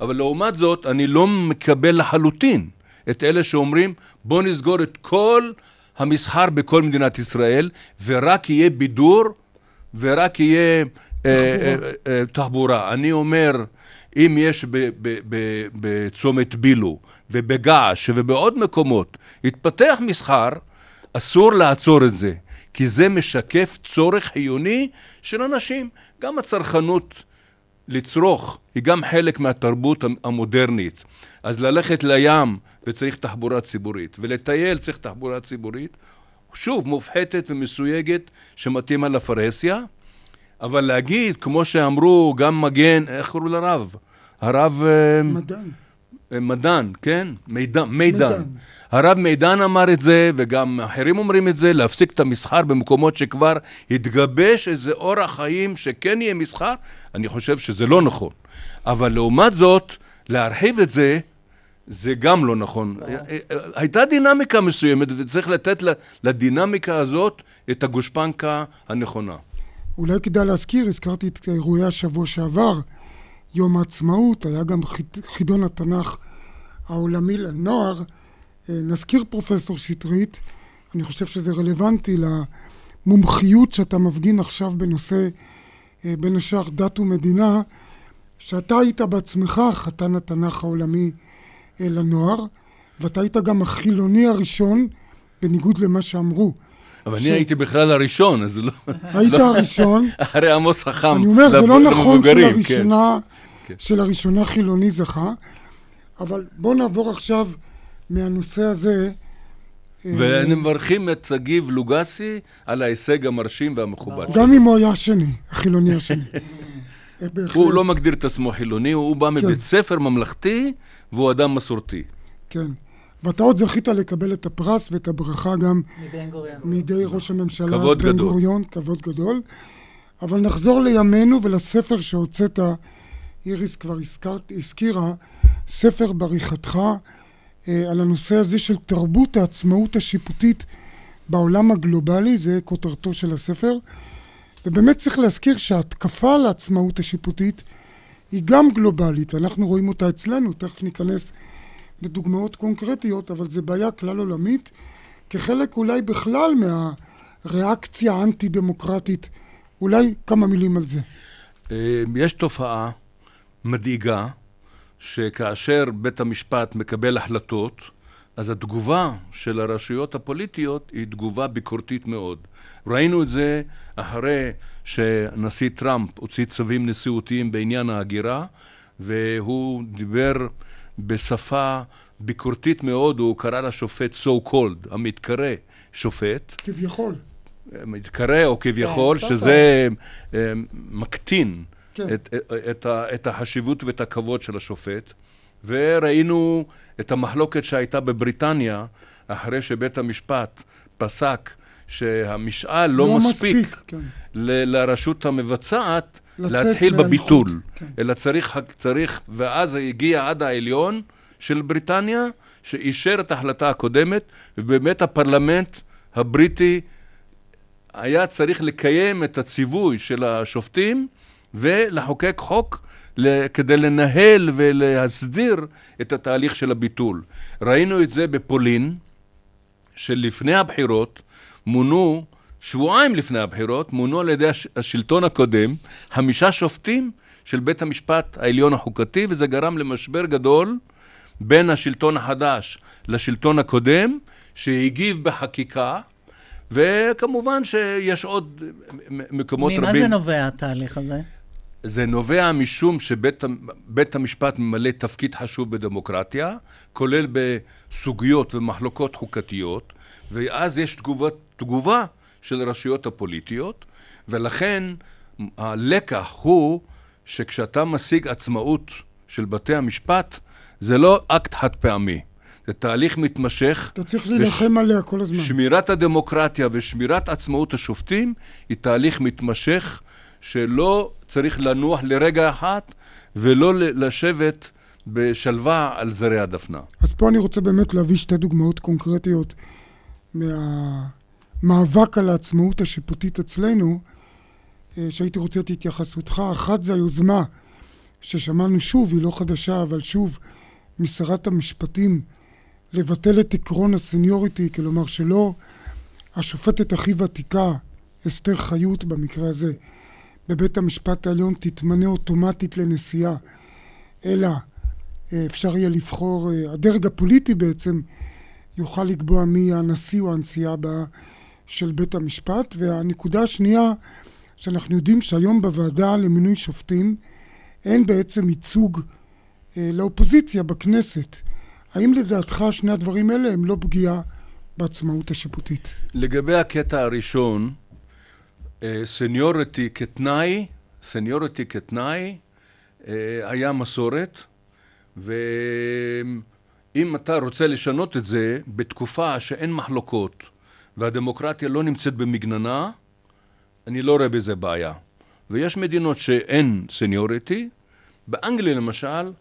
אבל לעומת זאת, אני לא מקבל לחלוטין את אלה שאומרים בוא נסגור את כל המסחר בכל מדינת ישראל ורק יהיה בידור ורק יהיה תחבורה. אה, אה, אה, תחבורה. אני אומר, אם יש בצומת בילו ובגעש ובעוד מקומות התפתח מסחר, אסור לעצור את זה, כי זה משקף צורך חיוני של אנשים. גם הצרכנות לצרוך היא גם חלק מהתרבות המודרנית. אז ללכת לים וצריך תחבורה ציבורית, ולטייל צריך תחבורה ציבורית, שוב, מופחתת ומסויגת שמתאימה לפרהסיה, אבל להגיד, כמו שאמרו, גם מגן, איך קראו לרב? הרב... אה, מדן. אה, מדן, כן? מידן, מידן. מידן. הרב מידן אמר את זה, וגם אחרים אומרים את זה, להפסיק את המסחר במקומות שכבר התגבש איזה אורח חיים שכן יהיה מסחר, אני חושב שזה לא נכון. אבל לעומת זאת, להרחיב את זה, זה גם לא נכון. הייתה דינמיקה מסוימת, וצריך לתת לדינמיקה הזאת את הגושפנקה הנכונה. אולי כדאי להזכיר, הזכרתי את אירועי השבוע שעבר, יום העצמאות, היה גם חידון התנ"ך העולמי לנוער. אה, נזכיר פרופסור שטרית, אני חושב שזה רלוונטי למומחיות שאתה מפגין עכשיו בנושא, אה, בין השאר דת ומדינה, שאתה היית בעצמך חתן התנ"ך העולמי אה, לנוער, ואתה היית גם החילוני הראשון, בניגוד למה שאמרו. אבל. אני הייתי בכלל הראשון, אז לא... היית לא... הראשון. אחרי עמוס חכם. אני אומר, זה לא נכון שלראשונה, כן. שלראשונה חילוני זכה, אבל בואו נעבור עכשיו מהנושא הזה. אה, ואני מברכים את שגיב לוגסי על ההישג המרשים והמכובד שלו. גם אם הוא היה השני, החילוני השני. הוא לא מגדיר את עצמו חילוני, הוא בא מבית כן. ספר ממלכתי והוא אדם מסורתי. כן. ואתה עוד זכית לקבל את הפרס ואת הברכה גם מידי ראש הממשלה אז בן גוריון, כבוד גדול. אבל נחזור לימינו ולספר שהוצאת, איריס כבר הזכרת, הזכירה, ספר בריחתך אה, על הנושא הזה של תרבות העצמאות השיפוטית בעולם הגלובלי, זה כותרתו של הספר. ובאמת צריך להזכיר שההתקפה על העצמאות השיפוטית היא גם גלובלית, אנחנו רואים אותה אצלנו, תכף ניכנס לדוגמאות קונקרטיות, אבל זו בעיה כלל עולמית, כחלק אולי בכלל מהריאקציה האנטי-דמוקרטית. אולי כמה מילים על זה. אה, יש תופעה מדאיגה, שכאשר בית המשפט מקבל החלטות, אז התגובה של הרשויות הפוליטיות היא תגובה ביקורתית מאוד. ראינו את זה אחרי שנשיא טראמפ הוציא צווים נשיאותיים בעניין ההגירה, והוא דיבר בשפה ביקורתית מאוד, הוא קרא לשופט so called, המתקרא שופט. כביכול. מתקרא או כביכול, כן, שזה אה, מקטין כן. את, את, את החשיבות ואת הכבוד של השופט. וראינו את המחלוקת שהייתה בבריטניה אחרי שבית המשפט פסק שהמשאל לא, לא מספיק, מספיק כן. ל- לרשות המבצעת להתחיל בביטול, כן. אלא צריך, צריך, ואז הגיע עד העליון של בריטניה, שאישר את ההחלטה הקודמת, ובאמת הפרלמנט הבריטי היה צריך לקיים את הציווי של השופטים ולחוקק חוק כדי לנהל ולהסדיר את התהליך של הביטול. ראינו את זה בפולין, שלפני הבחירות מונו, שבועיים לפני הבחירות, מונו על ידי השלטון הקודם חמישה שופטים של בית המשפט העליון החוקתי, וזה גרם למשבר גדול בין השלטון החדש לשלטון הקודם, שהגיב בחקיקה, וכמובן שיש עוד מקומות רבים. ממה זה נובע התהליך הזה? זה נובע משום שבית המשפט ממלא תפקיד חשוב בדמוקרטיה, כולל בסוגיות ומחלוקות חוקתיות, ואז יש תגובה, תגובה של הרשויות הפוליטיות, ולכן הלקח הוא שכשאתה משיג עצמאות של בתי המשפט, זה לא אקט חד פעמי. זה תהליך מתמשך. אתה צריך להילחם וש... עליה כל הזמן. שמירת הדמוקרטיה ושמירת עצמאות השופטים היא תהליך מתמשך שלא צריך לנוח לרגע אחד ולא לשבת בשלווה על זרי הדפנה. אז פה אני רוצה באמת להביא שתי דוגמאות קונקרטיות מהמאבק על העצמאות השיפוטית אצלנו, אה, שהייתי רוצה את התייחסותך. אחת זה היוזמה ששמענו שוב, היא לא חדשה, אבל שוב, משרת המשפטים לבטל את עקרון הסניוריטי, כלומר שלא השופטת הכי ותיקה, אסתר חיות במקרה הזה, בבית המשפט העליון תתמנה אוטומטית לנשיאה, אלא אה, אפשר יהיה לבחור, אה, הדרג הפוליטי בעצם יוכל לקבוע מי הנשיא או הנשיאה הבאה של בית המשפט. והנקודה השנייה, שאנחנו יודעים שהיום בוועדה למינוי שופטים אין בעצם ייצוג אה, לאופוזיציה בכנסת. האם לדעתך שני הדברים האלה הם לא פגיעה בעצמאות השיפוטית? לגבי הקטע הראשון, seniority כתנאי, seniority כתנאי היה מסורת, ואם אתה רוצה לשנות את זה בתקופה שאין מחלוקות והדמוקרטיה לא נמצאת במגננה, אני לא רואה בזה בעיה. ויש מדינות שאין seniority, באנגליה למשל,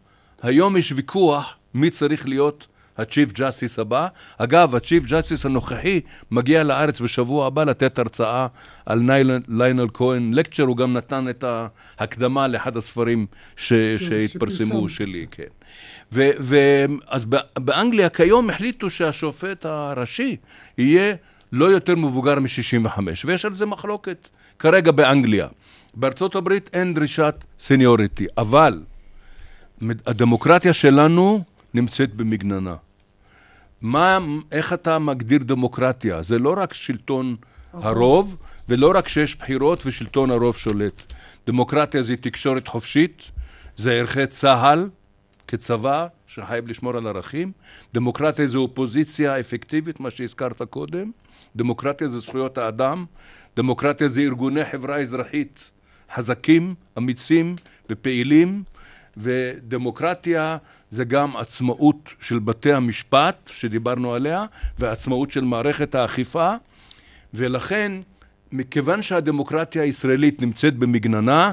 היום יש ויכוח מי צריך להיות ה Chief Justice הבא. אגב, ה Chief Justice הנוכחי מגיע לארץ בשבוע הבא לתת הרצאה על ליונל כהן lecture, הוא גם נתן את ההקדמה לאחד הספרים ש, כן, שהתפרסמו שלי, כן. ו, ו, אז באנגליה כיום החליטו שהשופט הראשי יהיה לא יותר מבוגר מ-65, ויש על זה מחלוקת כרגע באנגליה. בארצות הברית אין דרישת סניוריטי, אבל הדמוקרטיה שלנו נמצאת במגננה. מה, איך אתה מגדיר דמוקרטיה? זה לא רק שלטון הרוב, ולא רק שיש בחירות ושלטון הרוב שולט. דמוקרטיה זה תקשורת חופשית, זה ערכי צה"ל כצבא שחייב לשמור על ערכים. דמוקרטיה זה אופוזיציה אפקטיבית, מה שהזכרת קודם. דמוקרטיה זה זכויות האדם. דמוקרטיה זה ארגוני חברה אזרחית חזקים, אמיצים ופעילים. ודמוקרטיה זה גם עצמאות של בתי המשפט שדיברנו עליה ועצמאות של מערכת האכיפה ולכן מכיוון שהדמוקרטיה הישראלית נמצאת במגננה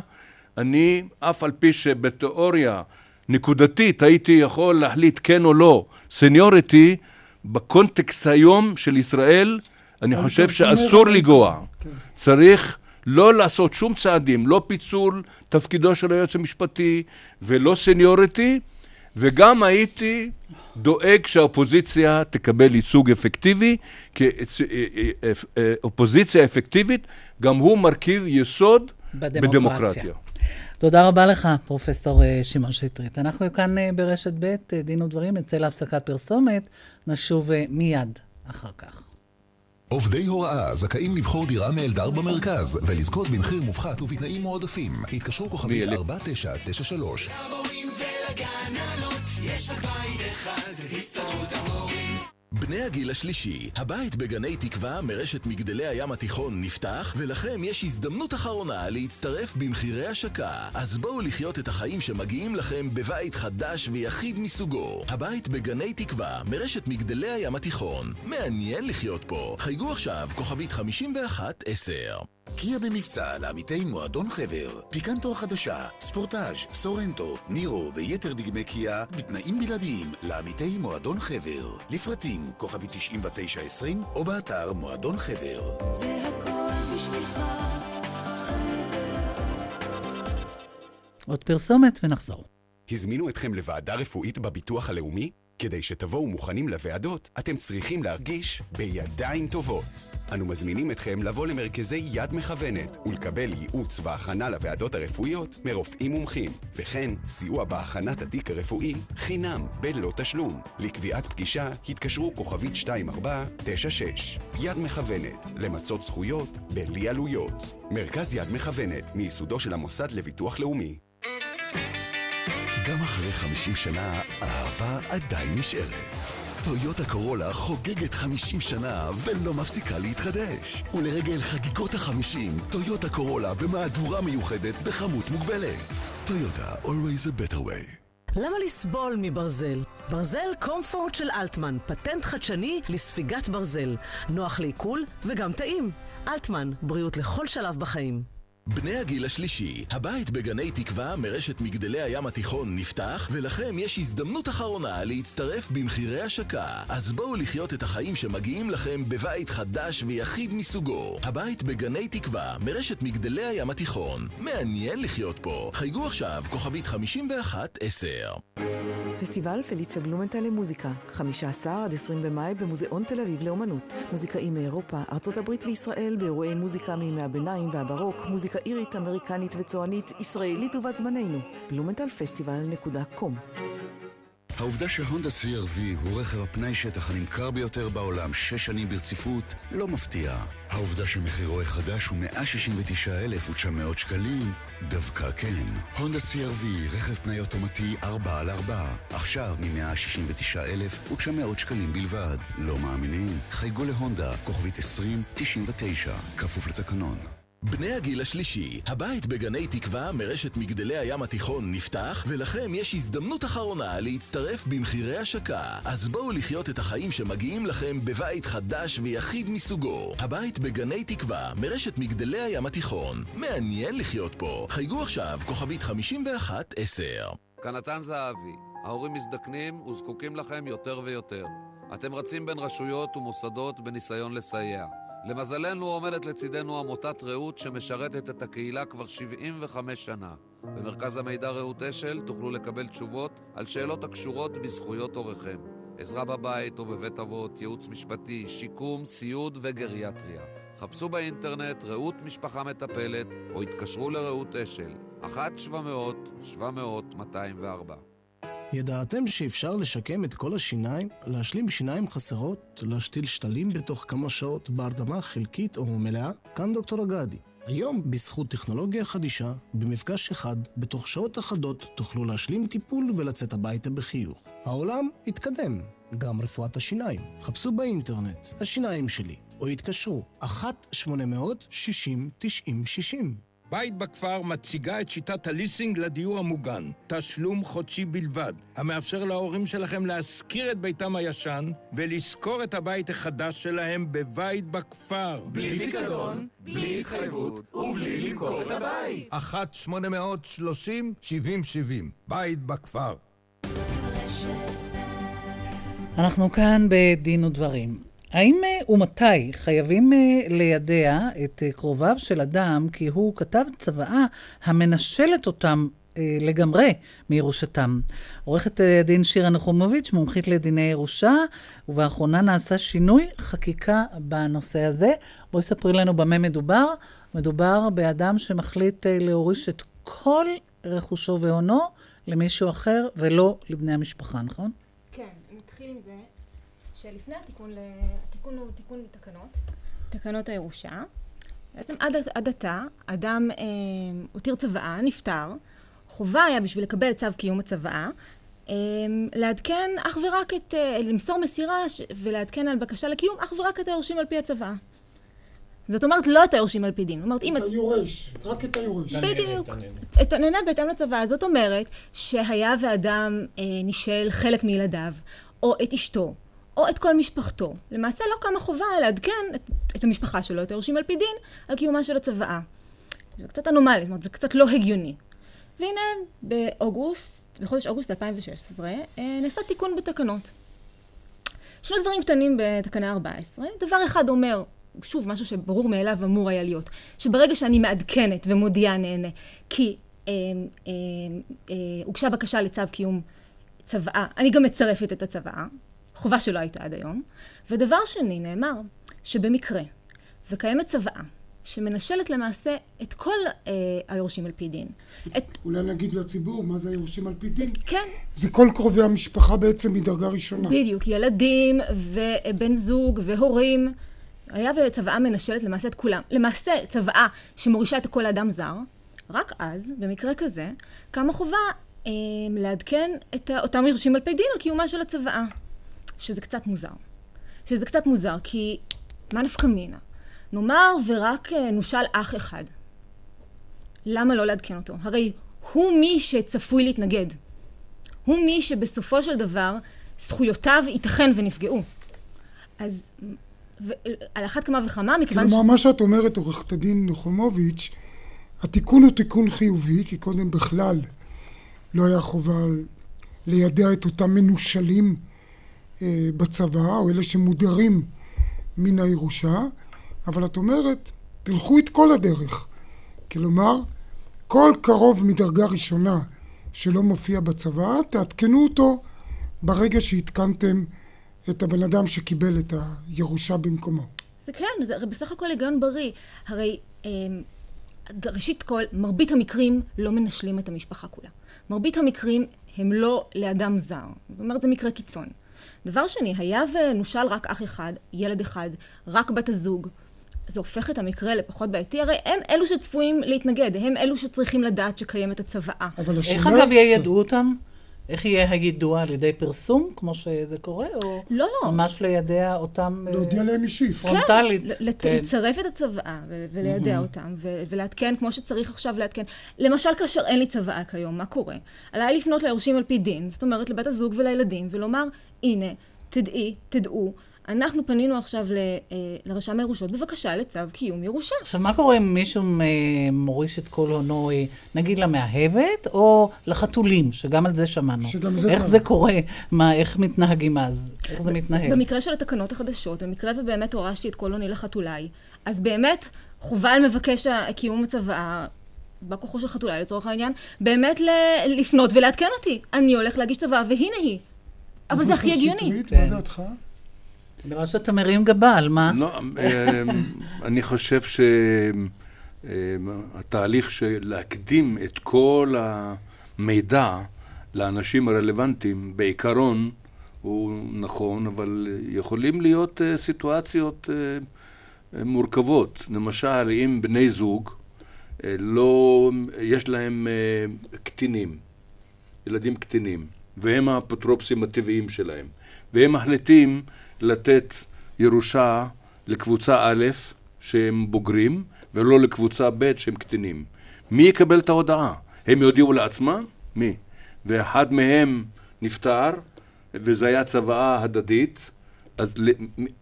אני אף על פי שבתיאוריה נקודתית הייתי יכול להחליט כן או לא seniority בקונטקסט היום של ישראל אני חושב שאסור לגוע כן. צריך לא לעשות שום צעדים, לא פיצול תפקידו של היועץ המשפטי ולא seniority, וגם הייתי דואג שהאופוזיציה תקבל ייצוג אפקטיבי, כי אופוזיציה אפקטיבית גם הוא מרכיב יסוד בדמוקרטיה. בדמוקרטיה. תודה רבה לך, פרופסור אה, שמעון שטרית. אנחנו כאן אה, ברשת ב', אה, דין ודברים, נצא להפסקת פרסומת, נשוב מיד אחר כך. עובדי הוראה זכאים לבחור דירה מאלדר במרכז ולזכות במחיר מופחת ובתנאים מועדפים. התקשרו כוכבית 4993. למורים ולגננות יש רק בית אחד, הסתדרות המורים. בני הגיל השלישי, הבית בגני תקווה מרשת מגדלי הים התיכון נפתח, ולכם יש הזדמנות אחרונה להצטרף במחירי השקה. אז בואו לחיות את החיים שמגיעים לכם בבית חדש ויחיד מסוגו. הבית בגני תקווה מרשת מגדלי הים התיכון. מעניין לחיות פה. חייגו עכשיו, כוכבית 5110. קיה במבצע לעמיתי מועדון חבר, פיקנטו החדשה, ספורטאז', סורנטו, נירו ויתר דגמי קיה בתנאים בלעדיים לעמיתי מועדון חבר. לפרטים כוכבי 9920 או באתר מועדון חבר. זה הכל בשבילך, חבר. עוד פרסומת ונחזור. הזמינו אתכם לוועדה רפואית בביטוח הלאומי? כדי שתבואו מוכנים לוועדות, אתם צריכים להרגיש בידיים טובות. אנו מזמינים אתכם לבוא למרכזי יד מכוונת ולקבל ייעוץ והכנה לוועדות הרפואיות מרופאים מומחים, וכן סיוע בהכנת התיק הרפואי חינם בלא תשלום. לקביעת פגישה התקשרו כוכבית 2496. יד מכוונת, למצות זכויות בלי עלויות. מרכז יד מכוונת, מייסודו של המוסד לביטוח לאומי. גם אחרי 50 שנה, האהבה עדיין נשארת. טויוטה קורולה חוגגת 50 שנה ולא מפסיקה להתחדש. ולרגל חגיגות ה-50, טויוטה קורולה במהדורה מיוחדת בכמות מוגבלת. טויוטה, always a better way. למה לסבול מברזל? ברזל קומפורט של אלטמן, פטנט חדשני לספיגת ברזל. נוח לעיכול וגם טעים. אלטמן, בריאות לכל שלב בחיים. בני הגיל השלישי, הבית בגני תקווה מרשת מגדלי הים התיכון נפתח, ולכם יש הזדמנות אחרונה להצטרף במחירי השקה. אז בואו לחיות את החיים שמגיעים לכם בבית חדש ויחיד מסוגו. הבית בגני תקווה מרשת מגדלי הים התיכון. מעניין לחיות פה. חייגו עכשיו, כוכבית 5110. פסטיבל פליציה בלומנטל למוזיקה, 15 עד 20 במאי במוזיאון תל אביב לאומנות. מוזיקאים מאירופה, ארצות הברית וישראל באירועי מוזיקה מימי הביניים והברוק, מוזיקה אירית, אמריקנית וצוענית, ישראלית ובת זמננו. בלומנטלפסטיבל.קום העובדה שהונדה CRV הוא רכב הפנאי שטח הנמכר ביותר בעולם שש שנים ברציפות לא מפתיעה. העובדה שמחירו החדש הוא 169,900 שקלים דווקא כן. הונדה CRV, רכב פנאי אוטומטי 4 על 4 עכשיו מ-169,900 שקלים בלבד. לא מאמינים? חייגו להונדה, כוכבית 2099, כפוף לתקנון. בני הגיל השלישי, הבית בגני תקווה מרשת מגדלי הים התיכון נפתח, ולכם יש הזדמנות אחרונה להצטרף במחירי השקה. אז בואו לחיות את החיים שמגיעים לכם בבית חדש ויחיד מסוגו. הבית בגני תקווה מרשת מגדלי הים התיכון. מעניין לחיות פה. חייגו עכשיו, כוכבית 5110. כאן נתן זהבי, ההורים מזדקנים וזקוקים לכם יותר ויותר. אתם רצים בין רשויות ומוסדות בניסיון לסייע. למזלנו עומדת לצידנו עמותת רעות שמשרתת את הקהילה כבר 75 שנה. במרכז המידע רעות אשל תוכלו לקבל תשובות על שאלות הקשורות בזכויות הוריכם. עזרה בבית או בבית אבות, ייעוץ משפטי, שיקום, סיעוד וגריאטריה. חפשו באינטרנט רעות משפחה מטפלת או התקשרו לרעות אשל, 1-700-700-204. ידעתם שאפשר לשקם את כל השיניים, להשלים שיניים חסרות, להשתיל שתלים בתוך כמה שעות בהרדמה חלקית או מלאה? כאן דוקטור אגדי. היום, בזכות טכנולוגיה חדישה, במפגש אחד, בתוך שעות אחדות, תוכלו להשלים טיפול ולצאת הביתה בחיוך. העולם התקדם, גם רפואת השיניים. חפשו באינטרנט, השיניים שלי, או התקשרו, 1-800-60-90-60. בית בכפר מציגה את שיטת הליסינג לדיור המוגן, תשלום חודשי בלבד, המאפשר להורים שלכם להשכיר את ביתם הישן ולשכור את הבית החדש שלהם בבית בכפר. בלי פיקדון, בלי התחייבות ובלי למכור את הבית. 1-830-7070, בית בכפר. אנחנו כאן בדין ודברים. האם ומתי חייבים לידע את קרוביו של אדם כי הוא כתב צוואה המנשלת אותם לגמרי מירושתם. עורכת הדין שירה נחומוביץ', מומחית לדיני ירושה, ובאחרונה נעשה שינוי חקיקה בנושא הזה. בואי ספרי לנו במה מדובר. מדובר באדם שמחליט להוריש את כל רכושו והונו למישהו אחר ולא לבני המשפחה, נכון? כן, נתחיל עם זה שלפני התיקון, התיקון הוא תיקון לתקנות, תקנות הירושה. בעצם עד, עד עתה, אדם אה, הותיר צוואה, נפטר, חובה היה בשביל לקבל צו קיום הצוואה, אה, לעדכן אך ורק את, אה, למסור מסירה ש, ולעדכן על בקשה לקיום אך ורק את היורשים על פי הצוואה. זאת אומרת, לא את היורשים על פי דין. זאת אומרת, אם... את היורש, רק את היורש. בדיוק. את הנהנה בהתאם לצוואה. זאת אומרת שהיה ואדם אה, נישל חלק מילדיו, או את אשתו, או את כל משפחתו. למעשה לא קמה חובה לעדכן את, את המשפחה שלו, את היורשים על פי דין, על קיומה של הצוואה. זה קצת אנומלי, זאת אומרת, זה קצת לא הגיוני. והנה, באוגוסט, בחודש אוגוסט 2016, אה, נעשה תיקון בתקנות. שני דברים קטנים בתקנה 14. דבר אחד אומר, שוב, משהו שברור מאליו אמור היה להיות, שברגע שאני מעדכנת ומודיעה נהנה, כי אה, אה, אה, הוגשה בקשה לצו קיום צוואה, אני גם מצרפת את הצוואה, חובה שלא הייתה עד היום. ודבר שני, נאמר שבמקרה וקיימת צוואה שמנשלת למעשה את כל אה, היורשים על פי דין. את... אולי נגיד לציבור מה זה היורשים על פי דין? כן. זה כל קרובי המשפחה בעצם מדרגה ראשונה. בדיוק, ילדים ובן זוג והורים. היה וצוואה מנשלת למעשה את כולם. למעשה, צוואה שמורישה את כל אדם זר, רק אז, במקרה כזה, קמה חובה אה, לעדכן את אותם יורשים על פי דין על קיומה של הצוואה. שזה קצת מוזר. שזה קצת מוזר, כי מה נפקא מינה? נאמר ורק נושל אח אחד. למה לא לעדכן אותו? הרי הוא מי שצפוי להתנגד. הוא מי שבסופו של דבר זכויותיו ייתכן ונפגעו. אז ו- על אחת כמה וכמה, מכיוון ש... כלומר, מה שאת אומרת, עורכת הדין נחומוביץ', התיקון הוא תיקון חיובי, כי קודם בכלל לא היה חובה לידע את אותם מנושלים אה, בצבא, או אלה שמודרים מן הירושה, אבל את אומרת, תלכו את כל הדרך. כלומר, כל קרוב מדרגה ראשונה שלא מופיע בצבא, תעדכנו אותו ברגע שעדכנתם את הבן אדם שקיבל את הירושה במקומו. זה כן, זה בסך הכל היגיון בריא. הרי אה, ראשית כל, מרבית המקרים לא מנשלים את המשפחה כולה. מרבית המקרים הם לא לאדם זר. זאת אומרת, זה מקרה קיצון. דבר שני, היה ונושל רק אח אחד, ילד אחד, רק בת הזוג, זה הופך את המקרה לפחות בעייתי, הרי הם אלו שצפויים להתנגד, הם אלו שצריכים לדעת שקיימת הצוואה. אבל השאלה... איך אגב יידעו אותם? איך יהיה היידוע על ידי פרסום, כמו שזה קורה, או לא, לא. ממש לידע אותם להודיע להם אישית. פרונטלית. כן, כן. לצרף את הצוואה וליידע mm-hmm. אותם, ולעדכן כמו שצריך עכשיו לעדכן. למשל, כאשר אין לי צוואה כיום, מה קורה? עליי לפנות ליורשים על פי דין, זאת אומרת לבית הזוג ולילדים, ולומר, הנה, תדעי, תדעו, אנחנו פנינו עכשיו אה, לרשם הירושות, בבקשה לצו קיום ירושה. עכשיו, מה קורה אם מישהו אה, מוריש את כל הונו, אה, נגיד למאהבת, או לחתולים, שגם על זה שמענו? שגם זה איך זה קורה? מה, איך מתנהגים אז? איך זה מתנהל? במקרה של התקנות החדשות, במקרה ובאמת הורשתי את כל הוני לחתולי, אז באמת חובה על מבקש קיום הצוואה, בא כוחו של חתולי לצורך העניין, באמת לפנות ולעדכן אותי. אני הולך להגיש צוואה, והנה היא. אבל זה הכי הגיוני. שטרית, מה דעתך? אני רואה שאתה מרים גבה, על מה? לא, אמ, אני חושב שהתהליך אמ, של להקדים את כל המידע לאנשים הרלוונטיים, בעיקרון, הוא נכון, אבל יכולים להיות אה, סיטואציות אה, מורכבות. למשל, אם בני זוג אה, לא, יש להם קטינים, ילדים קטינים, והם האפוטרופסים הטבעיים שלהם, והם מחליטים לתת ירושה לקבוצה א' שהם בוגרים, ולא לקבוצה ב' שהם קטינים. מי יקבל את ההודעה? הם יודיעו לעצמם? מי? ואחד מהם נפטר, וזו הייתה צוואה הדדית, אז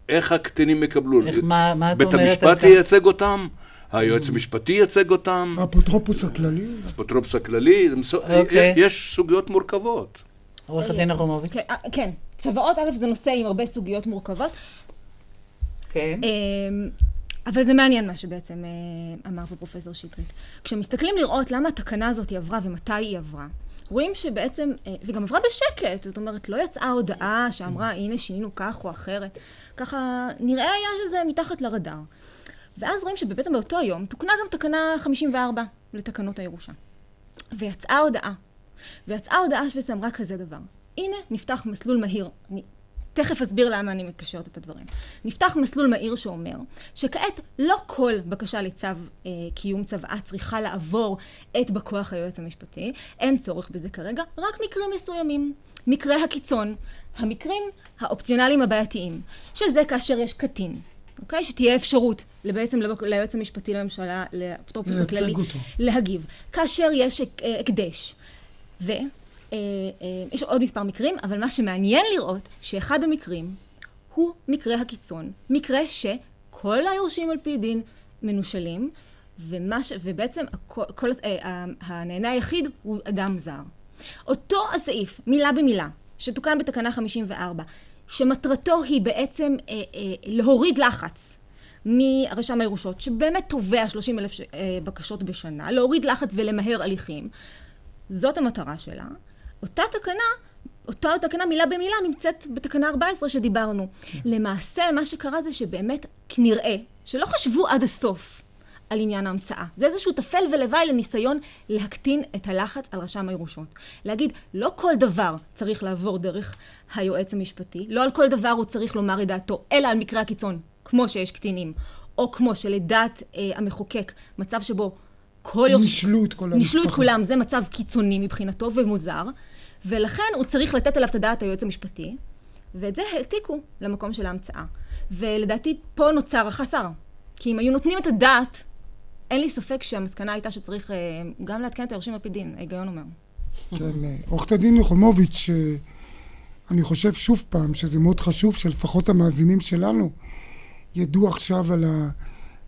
איך הקטינים יקבלו? איך, מה, מה את אומרת? בית המשפט ייצג אותם? היועץ המשפטי ייצג אותם? האפוטרופוס הכללי? האפוטרופוס הכללי? אוקיי. יש סוגיות מורכבות. עורך הדין אברמוביץ'. כן, אה, כן, צוואות, א', זה נושא עם הרבה סוגיות מורכבות. כן. אמ, אבל זה מעניין מה שבעצם אה, אמר פה פרופסור שטרית. כשמסתכלים לראות למה התקנה הזאת היא עברה ומתי היא עברה, רואים שבעצם, אה, וגם עברה בשקט, זאת אומרת, לא יצאה הודעה שאמרה, הנה שינינו כך או אחרת. ככה, נראה היה שזה מתחת לרדאר. ואז רואים שבעצם באותו היום תוקנה גם תקנה 54 לתקנות הירושה. ויצאה הודעה. ויצאה הודעה שבעצם אמרה כזה דבר. הנה, נפתח מסלול מהיר. אני תכף אסביר למה אני מקשרת את הדברים. נפתח מסלול מהיר שאומר שכעת לא כל בקשה לצו אה, קיום צוואה צריכה לעבור את בא כוח היועץ המשפטי, אין צורך בזה כרגע, רק מקרים מסוימים. מקרי הקיצון, המקרים האופציונליים הבעייתיים, שזה כאשר יש קטין, אוקיי? שתהיה אפשרות בעצם ליועץ המשפטי לממשלה, לאפוטרופוס הכללי, להגיב. כאשר יש אה, הקדש. ו... אה, אה, עוד מספר מקרים, אבל מה שמעניין לראות, שאחד המקרים הוא מקרה הקיצון. מקרה שכל היורשים על פי דין מנושלים, ומש, ובעצם הכל, כל, אה, הנהנה היחיד הוא אדם זר. אותו הסעיף, מילה במילה, שתוקן בתקנה 54, שמטרתו היא בעצם אה, אה, להוריד לחץ מרשם הירושות, שבאמת תובע 30 אלף אה, בקשות בשנה, להוריד לחץ ולמהר הליכים. זאת המטרה שלה. אותה תקנה, אותה תקנה מילה במילה נמצאת בתקנה 14 שדיברנו. למעשה, מה שקרה זה שבאמת נראה שלא חשבו עד הסוף על עניין ההמצאה. זה איזשהו טפל ולוואי לניסיון להקטין את הלחץ על רשם הירושות. להגיד, לא כל דבר צריך לעבור דרך היועץ המשפטי, לא על כל דבר הוא צריך לומר את דעתו, אלא על מקרה הקיצון, כמו שיש קטינים, או כמו שלדעת אה, המחוקק, מצב שבו כל יורש... נישלו את כל המשפחה. נישלו את כולם, זה מצב קיצוני מבחינתו ומוזר, ולכן הוא צריך לתת עליו את הדעת היועץ המשפטי, ואת זה העתיקו למקום של ההמצאה. ולדעתי פה נוצר החסר. כי אם היו נותנים את הדעת, אין לי ספק שהמסקנה הייתה שצריך אה, גם לעדכן את היורשים על פי דין, ההיגיון אומר. כן, אה, עורכת הדין יחומוביץ', אה, אני חושב שוב פעם שזה מאוד חשוב שלפחות המאזינים שלנו ידעו עכשיו על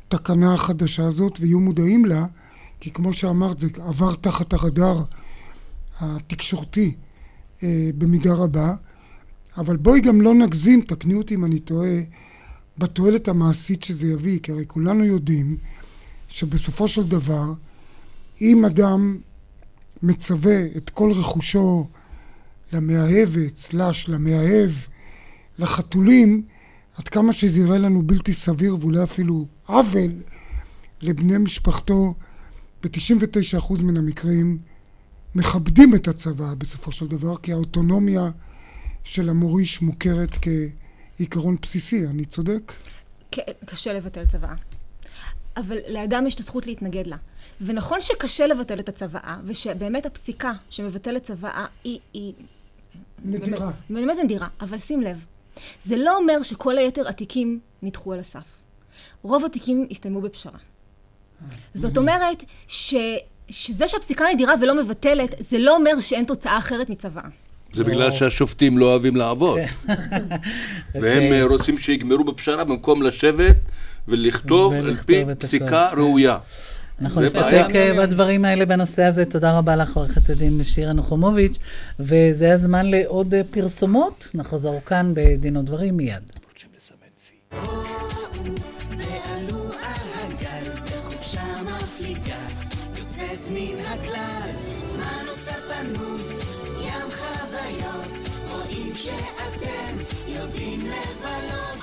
התקנה החדשה הזאת ויהיו מודעים לה, כי כמו שאמרת, זה עבר תחת הרדאר התקשורתי אה, במידה רבה, אבל בואי גם לא נגזים, תקני אותי אם אני טועה, בתועלת המעשית שזה יביא, כי הרי כולנו יודעים שבסופו של דבר, אם אדם מצווה את כל רכושו למאהבת, סלאש למאהב, לחתולים, עד כמה שזה יראה לנו בלתי סביר ואולי אפילו עוול לבני משפחתו, ב-99% מן המקרים מכבדים את הצבא בסופו של דבר, כי האוטונומיה של המוריש מוכרת כעיקרון בסיסי, אני צודק? קשה לבטל צוואה. אבל לאדם יש את הזכות להתנגד לה. ונכון שקשה לבטל את הצוואה, ושבאמת הפסיקה שמבטלת צוואה היא... היא נדירה. באמת, באמת נדירה, אבל שים לב, זה לא אומר שכל היתר התיקים נדחו על הסף. רוב התיקים הסתיימו בפשרה. זאת אומרת ש... שזה שהפסיקה נדירה ולא מבטלת, זה לא אומר שאין תוצאה אחרת מצוואה. זה בגלל שהשופטים לא אוהבים לעבוד. והם אה, רוצים שיגמרו בפשרה במקום לשבת ולכתוב על פי פסיקה ראויה. אנחנו נסתפק אה, בדברים האלה בנושא הזה. תודה רבה לך, עורכת הדין שירה נחומוביץ', וזה הזמן לעוד אה, פרסומות. נחזור כאן בדין ודברים מיד.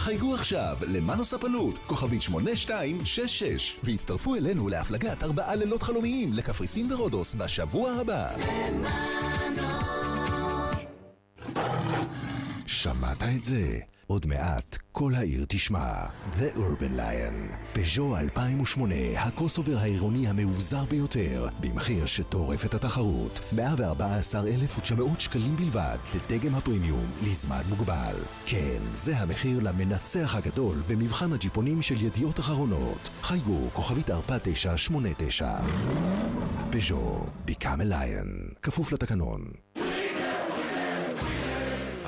חייגו עכשיו למאנוס הפנות, כוכבית 8266, והצטרפו אלינו להפלגת ארבעה לילות חלומיים לקפריסין ורודוס בשבוע הבא. שמעת את זה? עוד מעט כל העיר תשמע. The Urban Lion. פז'ו 2008, הקוסובר העירוני המאובזר ביותר, במחיר שטורף את התחרות. 114,900 שקלים בלבד, לדגם הפרימיום, לזמן מוגבל. כן, זה המחיר למנצח הגדול במבחן הג'יפונים של ידיעות אחרונות. חייגו, כוכבית 4989. פז'ו, Become a Lion. כפוף לתקנון.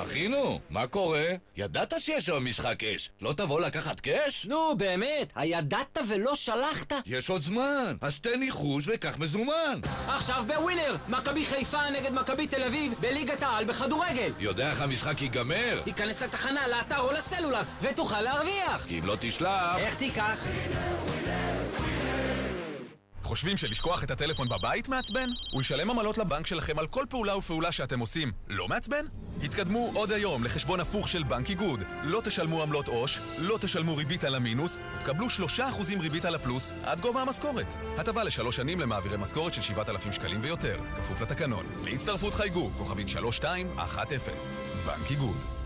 אחינו, מה קורה? ידעת שיש היום משחק אש. לא תבוא לקחת קאש? נו, באמת, הידעת ולא שלחת? יש עוד זמן, אז תן ניחוש וקח מזומן. עכשיו בווינר, מכבי חיפה נגד מכבי תל אביב בליגת העל בכדורגל. יודע איך המשחק ייגמר? היכנס לתחנה, לאתר או לסלולר, ותוכל להרוויח. כי אם לא תשלח... איך תיקח? חושבים שלשכוח את הטלפון בבית מעצבן? ולשלם עמלות לבנק שלכם על כל פעולה ופעולה שאתם עושים לא מעצבן? התקדמו עוד היום לחשבון הפוך של בנק איגוד. לא תשלמו עמלות עו"ש, לא תשלמו ריבית על המינוס, ותקבלו 3% ריבית על הפלוס עד גובה המשכורת. הטבה לשלוש שנים למעבירי משכורת של 7,000 שקלים ויותר, כפוף לתקנון. להצטרפות חייגו, כוכבית 3210. בנק איגוד.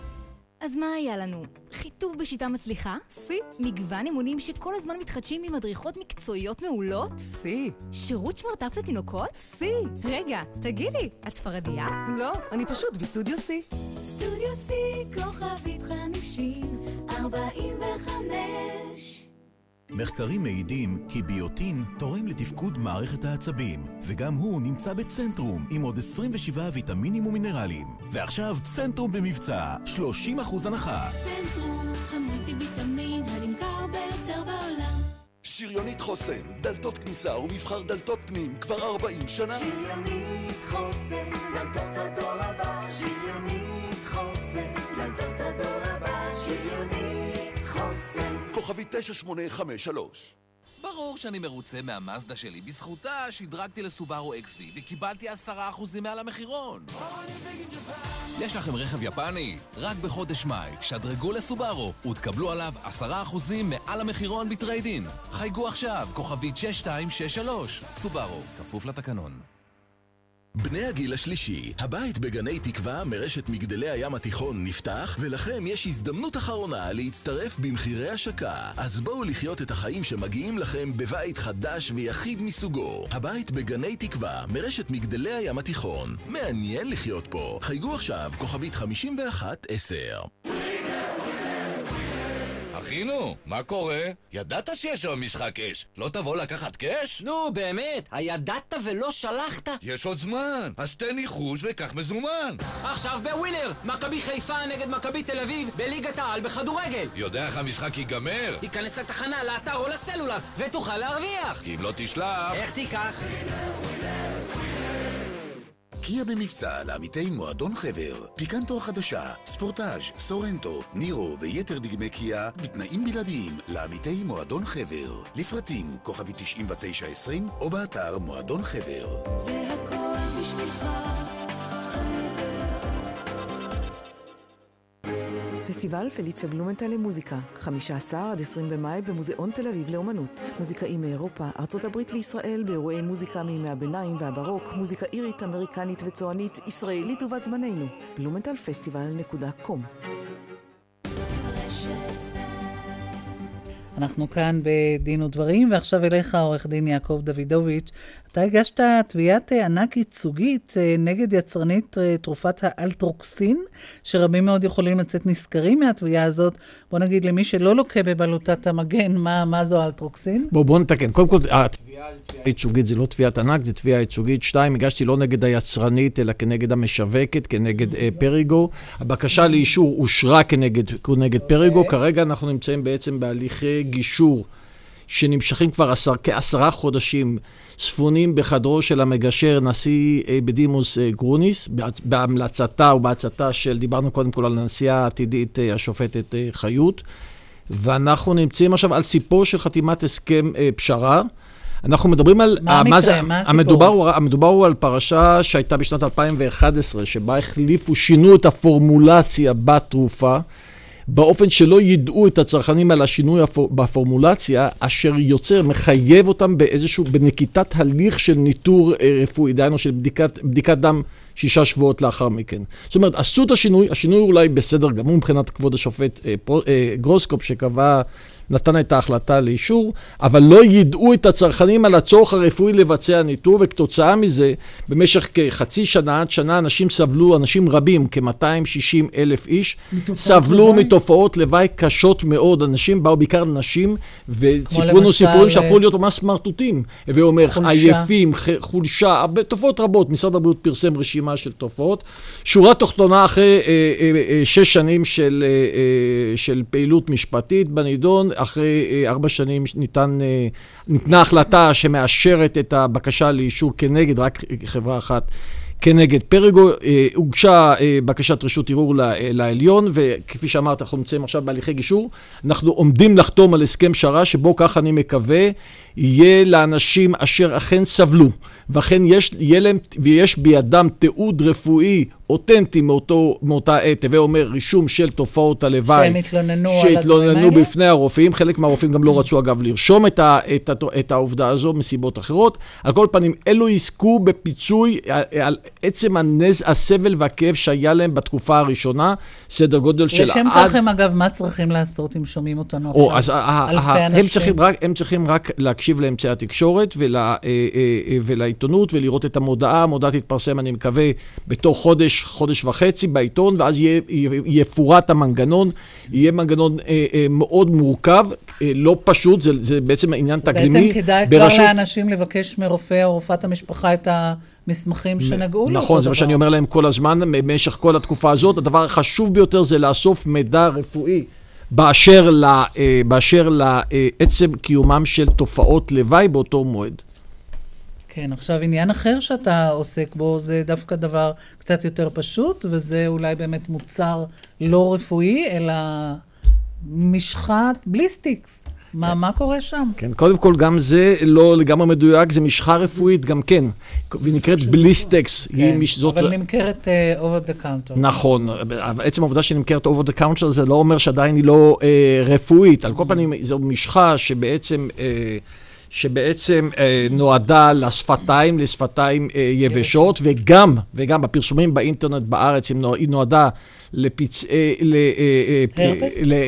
אז מה היה לנו? חיטוב בשיטה מצליחה? שיא. מגוון אימונים שכל הזמן מתחדשים עם מדריכות מקצועיות מעולות? שיא. שירות שמרטף לתינוקות? שיא. רגע, תגידי, את ספרדיה? לא, אני פשוט בסטודיו שיא. סטודיו שיא, כוכבית חמישים, ארבעים וחמש. מחקרים מעידים כי ביוטין תורם לתפקוד מערכת העצבים, וגם הוא נמצא בצנטרום עם עוד 27 ויטמינים ומינרלים. ועכשיו צנטרום במבצע, 30% הנחה. צנטרום, המולטי ויטמין הנמכר ביותר בעולם. שריונית חוסן, דלתות כניסה ומבחר דלתות פנים כבר 40 שנה. שריונית חוסן, דלתות הדור הבא. שריונית כוכבי 9853 ברור שאני מרוצה מהמאזדה שלי. בזכותה שדרגתי לסובארו XV וקיבלתי עשרה אחוזים מעל המחירון. יש לכם רכב יפני? רק בחודש מאי, שדרגו לסובארו ותקבלו עליו עשרה אחוזים מעל המחירון בטריידין. חייגו עכשיו, כוכבית 6263. סובארו, כפוף לתקנון. בני הגיל השלישי, הבית בגני תקווה מרשת מגדלי הים התיכון נפתח, ולכם יש הזדמנות אחרונה להצטרף במחירי השקה. אז בואו לחיות את החיים שמגיעים לכם בבית חדש ויחיד מסוגו. הבית בגני תקווה מרשת מגדלי הים התיכון. מעניין לחיות פה. חייגו עכשיו, כוכבית 5110. אחינו, מה קורה? ידעת שיש היום משחק אש. לא תבוא לקחת קאש? נו, באמת, הידעת ולא שלחת? יש עוד זמן, אז תן ניחוש וקח מזומן. עכשיו בווינר, מכבי חיפה נגד מכבי תל אביב בליגת העל בכדורגל. יודע איך המשחק ייגמר? היכנס לתחנה, לאתר או לסלולר, ותוכל להרוויח. כי אם לא תשלח... איך תיקח? קיה במבצע לעמיתי מועדון חבר, פיקנטו החדשה, ספורטאז', סורנטו, נירו ויתר דגמי קיה בתנאים בלעדיים לעמיתי מועדון חבר. לפרטים כוכבי 9920 או באתר מועדון חבר. זה הכל בשבילך, פסטיבל פליציה בלומנטל למוזיקה, 15 עד 20 במאי במוזיאון תל אביב לאומנות. מוזיקאים מאירופה, ארצות הברית וישראל באירועי מוזיקה מימי הביניים והברוק, מוזיקה אירית, אמריקנית וצוענית, ישראלית ובת זמננו. בלומנטלפסטיבל.קום אנחנו כאן בדין ודברים, ועכשיו אליך, עורך דין יעקב דוידוביץ'. אתה הגשת תביעת ענק ייצוגית אה, נגד יצרנית אה, תרופת האלטרוקסין, שרבים מאוד יכולים לצאת נשכרים מהתביעה הזאת. בוא נגיד למי שלא לוקה בבלוטת המגן, מה, מה זו האלטרוקסין? בואו בוא נתקן. קודם כל, התביעה הייצוגית זה לא תביעת ענק, זה תביעה ייצוגית. שתיים, הגשתי לא נגד היצרנית, אלא כנגד המשווקת, כנגד אה, פריגו. הבקשה לאישור אושרה כנגד, כנגד פריגו. כרגע אנחנו נמצאים בעצם בהליכי גישור. שנמשכים כבר עשר, כעשרה חודשים, ספונים בחדרו של המגשר, נשיא אה, בדימוס אה, גרוניס, בהמלצתה ובהצעתה של, דיברנו קודם כל על הנשיאה העתידית, אה, השופטת חיות, ואנחנו נמצאים עכשיו על סיפור של חתימת הסכם פשרה. אנחנו מדברים על... מה המקרה? זה, מה הסיפור? המדובר, המדובר הוא על פרשה שהייתה בשנת 2011, שבה החליפו, שינו את הפורמולציה בתרופה. באופן שלא ידעו את הצרכנים על השינוי בפורמולציה, אשר יוצר, מחייב אותם באיזשהו, בנקיטת הליך של ניטור אה, רפואי, דהיינו של בדיקת, בדיקת דם שישה שבועות לאחר מכן. זאת אומרת, עשו את השינוי, השינוי אולי בסדר גמור מבחינת כבוד השופט אה, אה, גרוסקופ, שקבע נתן את ההחלטה לאישור, אבל לא ידעו את הצרכנים על הצורך הרפואי לבצע ניטור, וכתוצאה מזה, במשך כחצי שנה עד שנה אנשים סבלו, אנשים רבים, כ-260 אלף איש, סבלו לוואי? מתופעות לוואי קשות מאוד. אנשים באו, בעיקר נשים, וסיפרו לנו סיפורים שהפכו להיות ממש סמרטוטים. הווה אומר, עייפים, חולשה, תופעות רבות. משרד הבריאות פרסם רשימה של תופעות. שורה תחתונה אחרי אה, אה, אה, שש שנים של, אה, אה, של פעילות משפטית בנידון, אחרי אה, ארבע שנים ניתן, אה, ניתנה החלטה שמאשרת את הבקשה לאישור כנגד רק חברה אחת. כנגד פרגו. אה, הוגשה אה, בקשת רשות ערעור לעליון, וכפי שאמרת, אנחנו נמצאים עכשיו בהליכי גישור. אנחנו עומדים לחתום על הסכם שרה, שבו, כך אני מקווה, יהיה לאנשים אשר אכן סבלו, ואכן יש, להם, ויש בידם תיעוד רפואי אותנטי מאותו, מאותה עת, הווה אומר רישום של תופעות הלוואי. שהם התלוננו על הדברים האלה? שהתלוננו בפני הרופאים. חלק מהרופאים גם לא רצו, אגב, לרשום את, ה, את, ה, את העובדה הזו מסיבות אחרות. על כל פנים, אלו יזכו בפיצוי על, על עצם הנז, הסבל והכאב שהיה להם בתקופה הראשונה, סדר גודל של עד... לשם כך הם, אגב, מה צריכים לעשות אם שומעים אותנו עכשיו? או, אז אלפי אנשים. הם צריכים רק, הם צריכים רק להקשיב לאמצעי התקשורת ול, אה, אה, אה, ולעיתונות ולראות את המודעה. המודעה תתפרסם, אני מקווה, בתוך חודש, חודש וחצי בעיתון, ואז יהיה, יפורט המנגנון. יהיה מנגנון אה, אה, מאוד מורכב, אה, לא פשוט, זה, זה בעצם עניין תקדימי. בעצם כדאי ברשות... כבר לאנשים לבקש מרופא או רופאת המשפחה את ה... מסמכים שנגעו לאותו נכון, זה מה שאני אומר להם כל הזמן, במשך כל התקופה הזאת. הדבר החשוב ביותר זה לאסוף מידע רפואי באשר, לה, באשר לעצם קיומם של תופעות לוואי באותו מועד. כן, עכשיו עניין אחר שאתה עוסק בו זה דווקא דבר קצת יותר פשוט, וזה אולי באמת מוצר לא רפואי, אלא משחת בליסטקס. מה, כן. מה קורה שם? כן, קודם כל, גם זה לא לגמרי מדויק, זה משחה רפואית גם כן. והיא נקראת בליסטקס. כן, מש... זאת... אבל נמכרת uh, over the counter. נכון, אבל עצם העובדה שהיא נמכרת over the counter זה לא אומר שעדיין היא לא uh, רפואית. על כל פנים, זו משחה שבעצם... Uh, שבעצם אה, נועדה לשפתיים, לשפתיים אה, יבשות, וגם, וגם בפרסומים באינטרנט בארץ היא נועדה לפצעי,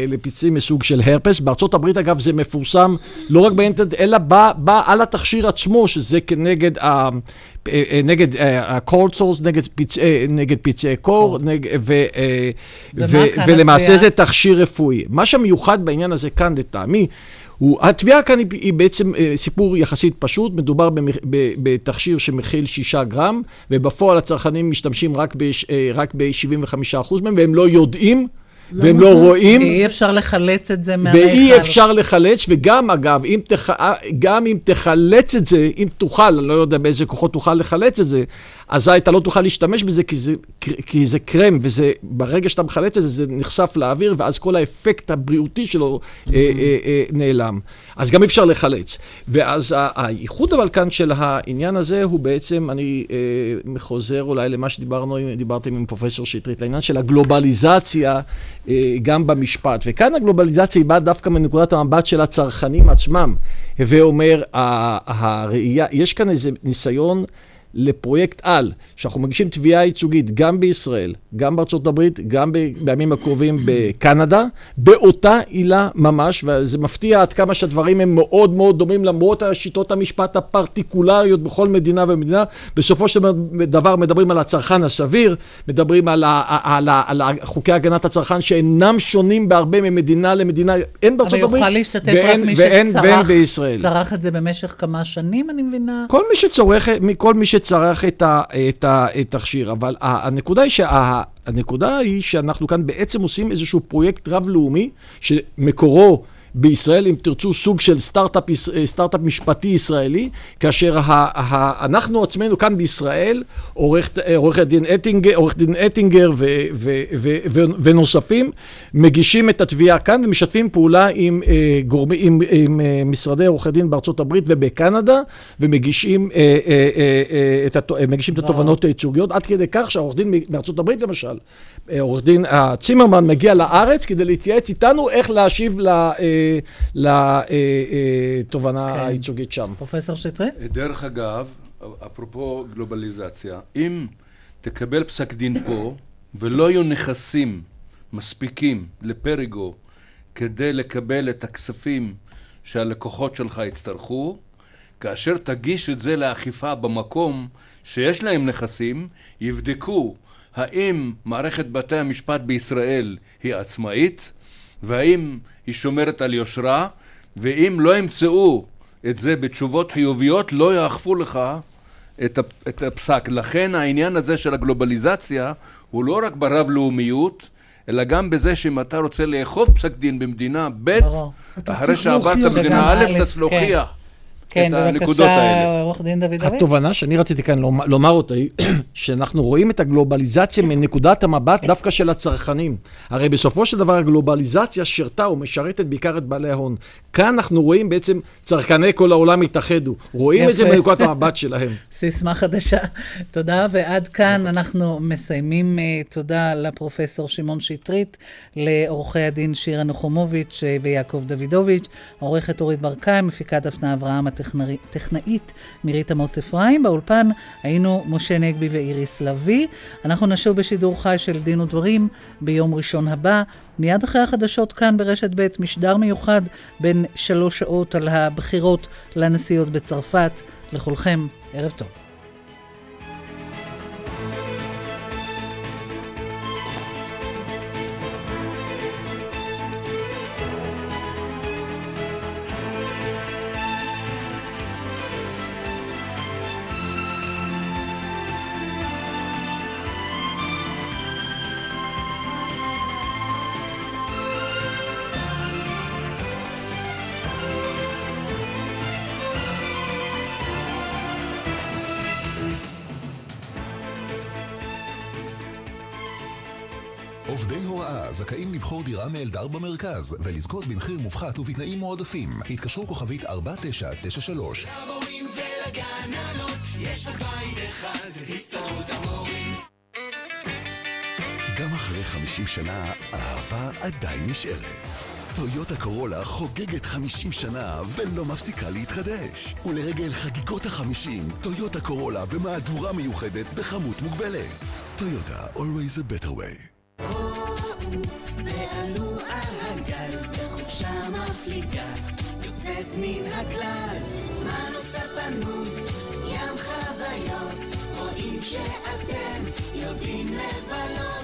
לפצעי מסוג של הרפס. בארצות הברית, אגב, זה מפורסם לא רק באינטרנט, אלא בא, בא על התכשיר עצמו, שזה כנגד ה... נגד ה-cold source, נגד פצעי, נגד פצעי קור, נג, ו, ו, ולמעשה זה תכשיר רפואי. מה שמיוחד בעניין הזה כאן, לטעמי, הוא, התביעה כאן היא, היא בעצם אה, סיפור יחסית פשוט, מדובר בתכשיר שמכיל 6 גרם, ובפועל הצרכנים משתמשים רק ב-75% מהם, והם לא יודעים. והם לא רואים. ואי אפשר לחלץ את זה מהמכל. ואי אפשר לחלץ, וגם אגב, אם תח... גם אם תחלץ את זה, אם תוכל, אני לא יודע באיזה כוחות תוכל לחלץ את זה, אזי אתה לא תוכל להשתמש בזה כי זה, כי זה קרם, וזה, ברגע שאתה מחלץ את זה, זה נחשף לאוויר, ואז כל האפקט הבריאותי שלו אה, אה, אה, נעלם. אז גם אי אפשר לחלץ. ואז הייחוד אבל כאן של העניין הזה הוא בעצם, אני אה, חוזר אולי למה שדיברנו, דיברתם עם פרופסור שטרית, לעניין של הגלובליזציה אה, גם במשפט. וכאן הגלובליזציה היא באה דווקא מנקודת המבט של הצרכנים עצמם. הווה אומר, הראייה, יש כאן איזה ניסיון לפרויקט על, שאנחנו מגישים תביעה ייצוגית גם בישראל, גם בארצות הברית, גם בימים הקרובים בקנדה, באותה עילה ממש, וזה מפתיע עד כמה שהדברים הם מאוד מאוד דומים למרות השיטות המשפט הפרטיקולריות בכל מדינה ומדינה. בסופו של דבר מדברים על הצרכן הסביר, מדברים על, ה, על, ה, על, על חוקי הגנת הצרכן שאינם שונים בהרבה ממדינה למדינה, אין בארצות הברית ואין, ואין, ואין בישראל. צרך את זה במשך כמה שנים, אני מבינה? כל מי שצורך, כל מי ש... שצריך את התכשיר, אבל הנקודה היא שה... הנקודה היא שאנחנו כאן בעצם עושים איזשהו פרויקט רב-לאומי שמקורו בישראל, אם תרצו, סוג של סטארט-אפ, סטארט-אפ משפטי ישראלי, כאשר ה, ה, אנחנו עצמנו כאן בישראל, עורכת, עורכת דין אטינגר, עורך דין אטינגר ו, ו, ו, ו, ונוספים, מגישים את התביעה כאן ומשתפים פעולה עם, אה, גורמי, עם, עם אה, משרדי עורכי דין בארצות הברית ובקנדה, ומגישים אה, את, הת, מגישים את התובנות הייצוגיות, עד כדי כך שהעורך דין מארצות הברית למשל, עורך דין צימרמן מגיע לארץ כדי להתייעץ איתנו איך להשיב ל... לתובנה כן. הייצוגית שם. פרופסור שטרית? דרך אגב, אפרופו גלובליזציה, אם תקבל פסק דין פה ולא יהיו נכסים מספיקים לפריגו כדי לקבל את הכספים שהלקוחות שלך יצטרכו. כאשר תגיש את זה לאכיפה במקום שיש להם נכסים, יבדקו האם מערכת בתי המשפט בישראל היא עצמאית, והאם היא שומרת על יושרה, ואם לא ימצאו את זה בתשובות חיוביות, לא יאכפו לך את הפסק. לכן העניין הזה של הגלובליזציה הוא לא רק ברב-לאומיות, אלא גם בזה שאם אתה רוצה לאכוף פסק דין במדינה ב', אחרי שעברת במדינה א', אתה צריך להוכיח. כן, בבקשה, עורך דין דוד דוד. התובנה שאני רציתי כאן לומר אותה היא שאנחנו רואים את הגלובליזציה מנקודת המבט דווקא של הצרכנים. הרי בסופו של דבר הגלובליזציה שירתה ומשרתת בעיקר את בעלי ההון. כאן אנחנו רואים בעצם צרכני כל העולם התאחדו. רואים את זה מנקודת המבט שלהם. סיסמה חדשה. תודה, ועד כאן אנחנו מסיימים. אה, תודה לפרופסור שמעון שטרית, לעורכי הדין שירה נחומוביץ' אה, ויעקב דוידוביץ', עורכת אורית ברקאי, מפיקת דפנה אברהם. הטכנאית מירית עמוס אפרים. באולפן היינו משה נגבי ואיריס לביא. אנחנו נשוב בשידור חי של דין ודברים ביום ראשון הבא. מיד אחרי החדשות כאן ברשת ב', משדר מיוחד בין שלוש שעות על הבחירות לנשיאות בצרפת. לכולכם, ערב טוב. מאלדר במרכז, ולזכות במחיר מופחת ובתנאים מועדפים. התקשרו כוכבית 4993. למורים ולגננות יש רק בית אחד, הסתדרות המורים. גם אחרי 50 שנה, האהבה עדיין נשארת. טויוטה קורולה חוגגת 50 שנה ולא מפסיקה להתחדש. ולרגל חגיגות ה-50, טויוטה קורולה במהדורה מיוחדת בכמות מוגבלת. טויוטה, always a better way.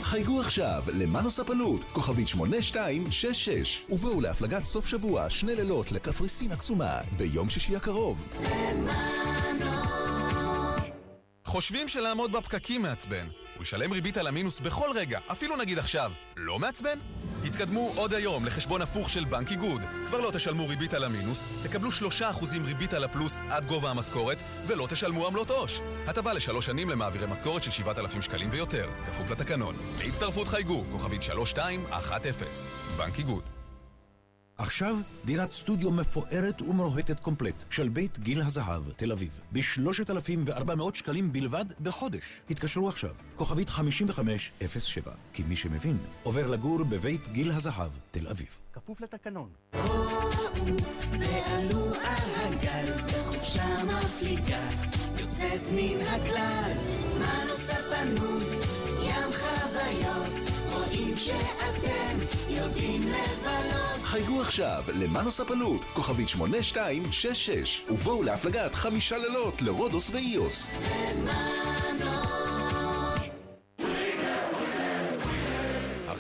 חייגו עכשיו למנוס הפנות, כוכבית 8266, ובואו להפלגת סוף שבוע, שני לילות לקפריסין הקסומה, ביום שישי הקרוב. זה מנוס. חושבים שלעמוד בפקקים מעצבן. הוא ישלם ריבית על המינוס בכל רגע, אפילו נגיד עכשיו. לא מעצבן? התקדמו עוד היום לחשבון הפוך של בנק איגוד. כבר לא תשלמו ריבית על המינוס, תקבלו 3% ריבית על הפלוס עד גובה המשכורת, ולא תשלמו עמלות עו"ש. הטבה לשלוש שנים למעבירי משכורת של 7,000 שקלים ויותר, כפוף לתקנון. להצטרפות חייגו, כוכבית 3210. בנק איגוד. עכשיו דירת סטודיו מפוארת ומרוהטת קומפלט של בית גיל הזהב, תל אביב, ב-3,400 שקלים בלבד בחודש. התקשרו עכשיו, כוכבית 5507, כי מי שמבין עובר לגור בבית גיל הזהב, תל אביב. כפוף לתקנון. ועלו על הגל בחופשה מפליגה, יוצאת מן הכלל, מנוס הפנות, ים חוויות. רואים שאתם יודעים לבלות. חייגו עכשיו למאנוס הפנות, כוכבית 8266, ובואו להפלגת חמישה לילות לרודוס ואיוס. זה מנוס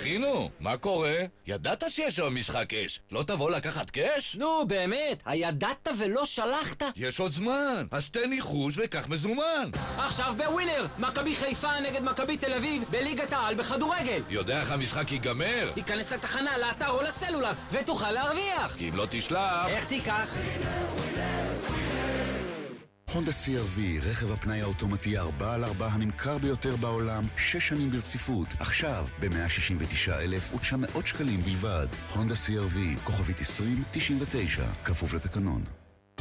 אחינו, מה קורה? ידעת שיש היום משחק אש. לא תבוא לקחת קאש? נו, באמת, הידעת ולא שלחת? יש עוד זמן, אז תן ניחוש וקח מזומן. עכשיו בווינר, מכבי חיפה נגד מכבי תל אביב בליגת העל בכדורגל. יודע איך המשחק ייגמר? תיכנס לתחנה, לאתר או לסלולר, ותוכל להרוויח. כי אם לא תשלח... איך תיקח? הונדה CRV, רכב הפנאי האוטומטי 4 על 4 הנמכר ביותר בעולם, 6 שנים ברציפות, עכשיו ב-169,900 שקלים בלבד. הונדה CRV, כוכבית 2099, כפוף לתקנון.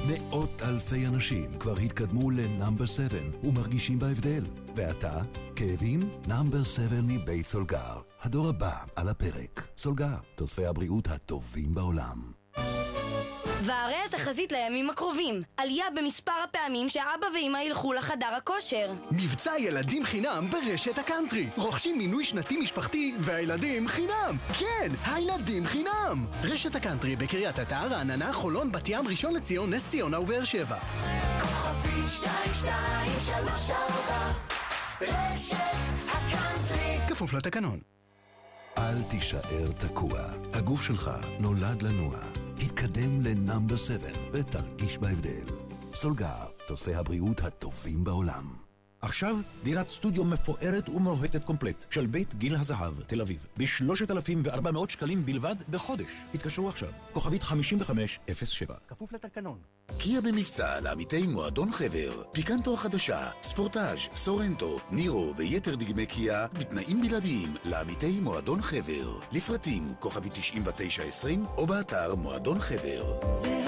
מאות אלפי אנשים כבר התקדמו ל Number 7 ומרגישים בהבדל. ואתה? כאבים? Number 7 מבית סולגר. הדור הבא על הפרק. סולגר, תוספי הבריאות הטובים בעולם. והרי התחזית לימים הקרובים, עלייה במספר הפעמים שאבא ואמא ילכו לחדר הכושר. מבצע ילדים חינם ברשת הקאנטרי. רוכשים מינוי שנתי משפחתי והילדים חינם. כן, הילדים חינם. רשת הקאנטרי בקריית אתא, רעננה, חולון, בת ים, ראשון לציון, נס ציונה ובאר שבע. כוכבית 2234 רשת הקאנטרי כפוף לתקנון. אל תישאר תקוע. הגוף שלך נולד לנוע. התקדם לנאמבר 7 ותרגיש בהבדל. סולגר, תוספי הבריאות הטובים בעולם. עכשיו דירת סטודיו מפוארת ומרוהטת קומפלט של בית גיל הזהב, תל אביב, ב-3,400 שקלים בלבד בחודש. התקשרו עכשיו, כוכבית 5507. כפוף לתקנון. קיה במבצע לעמיתי מועדון חבר, פיקנטו החדשה, ספורטאז', סורנטו, נירו ויתר דגמי קיה בתנאים בלעדיים לעמיתי מועדון חבר. לפרטים כוכבי 9920 או באתר מועדון חבר. זה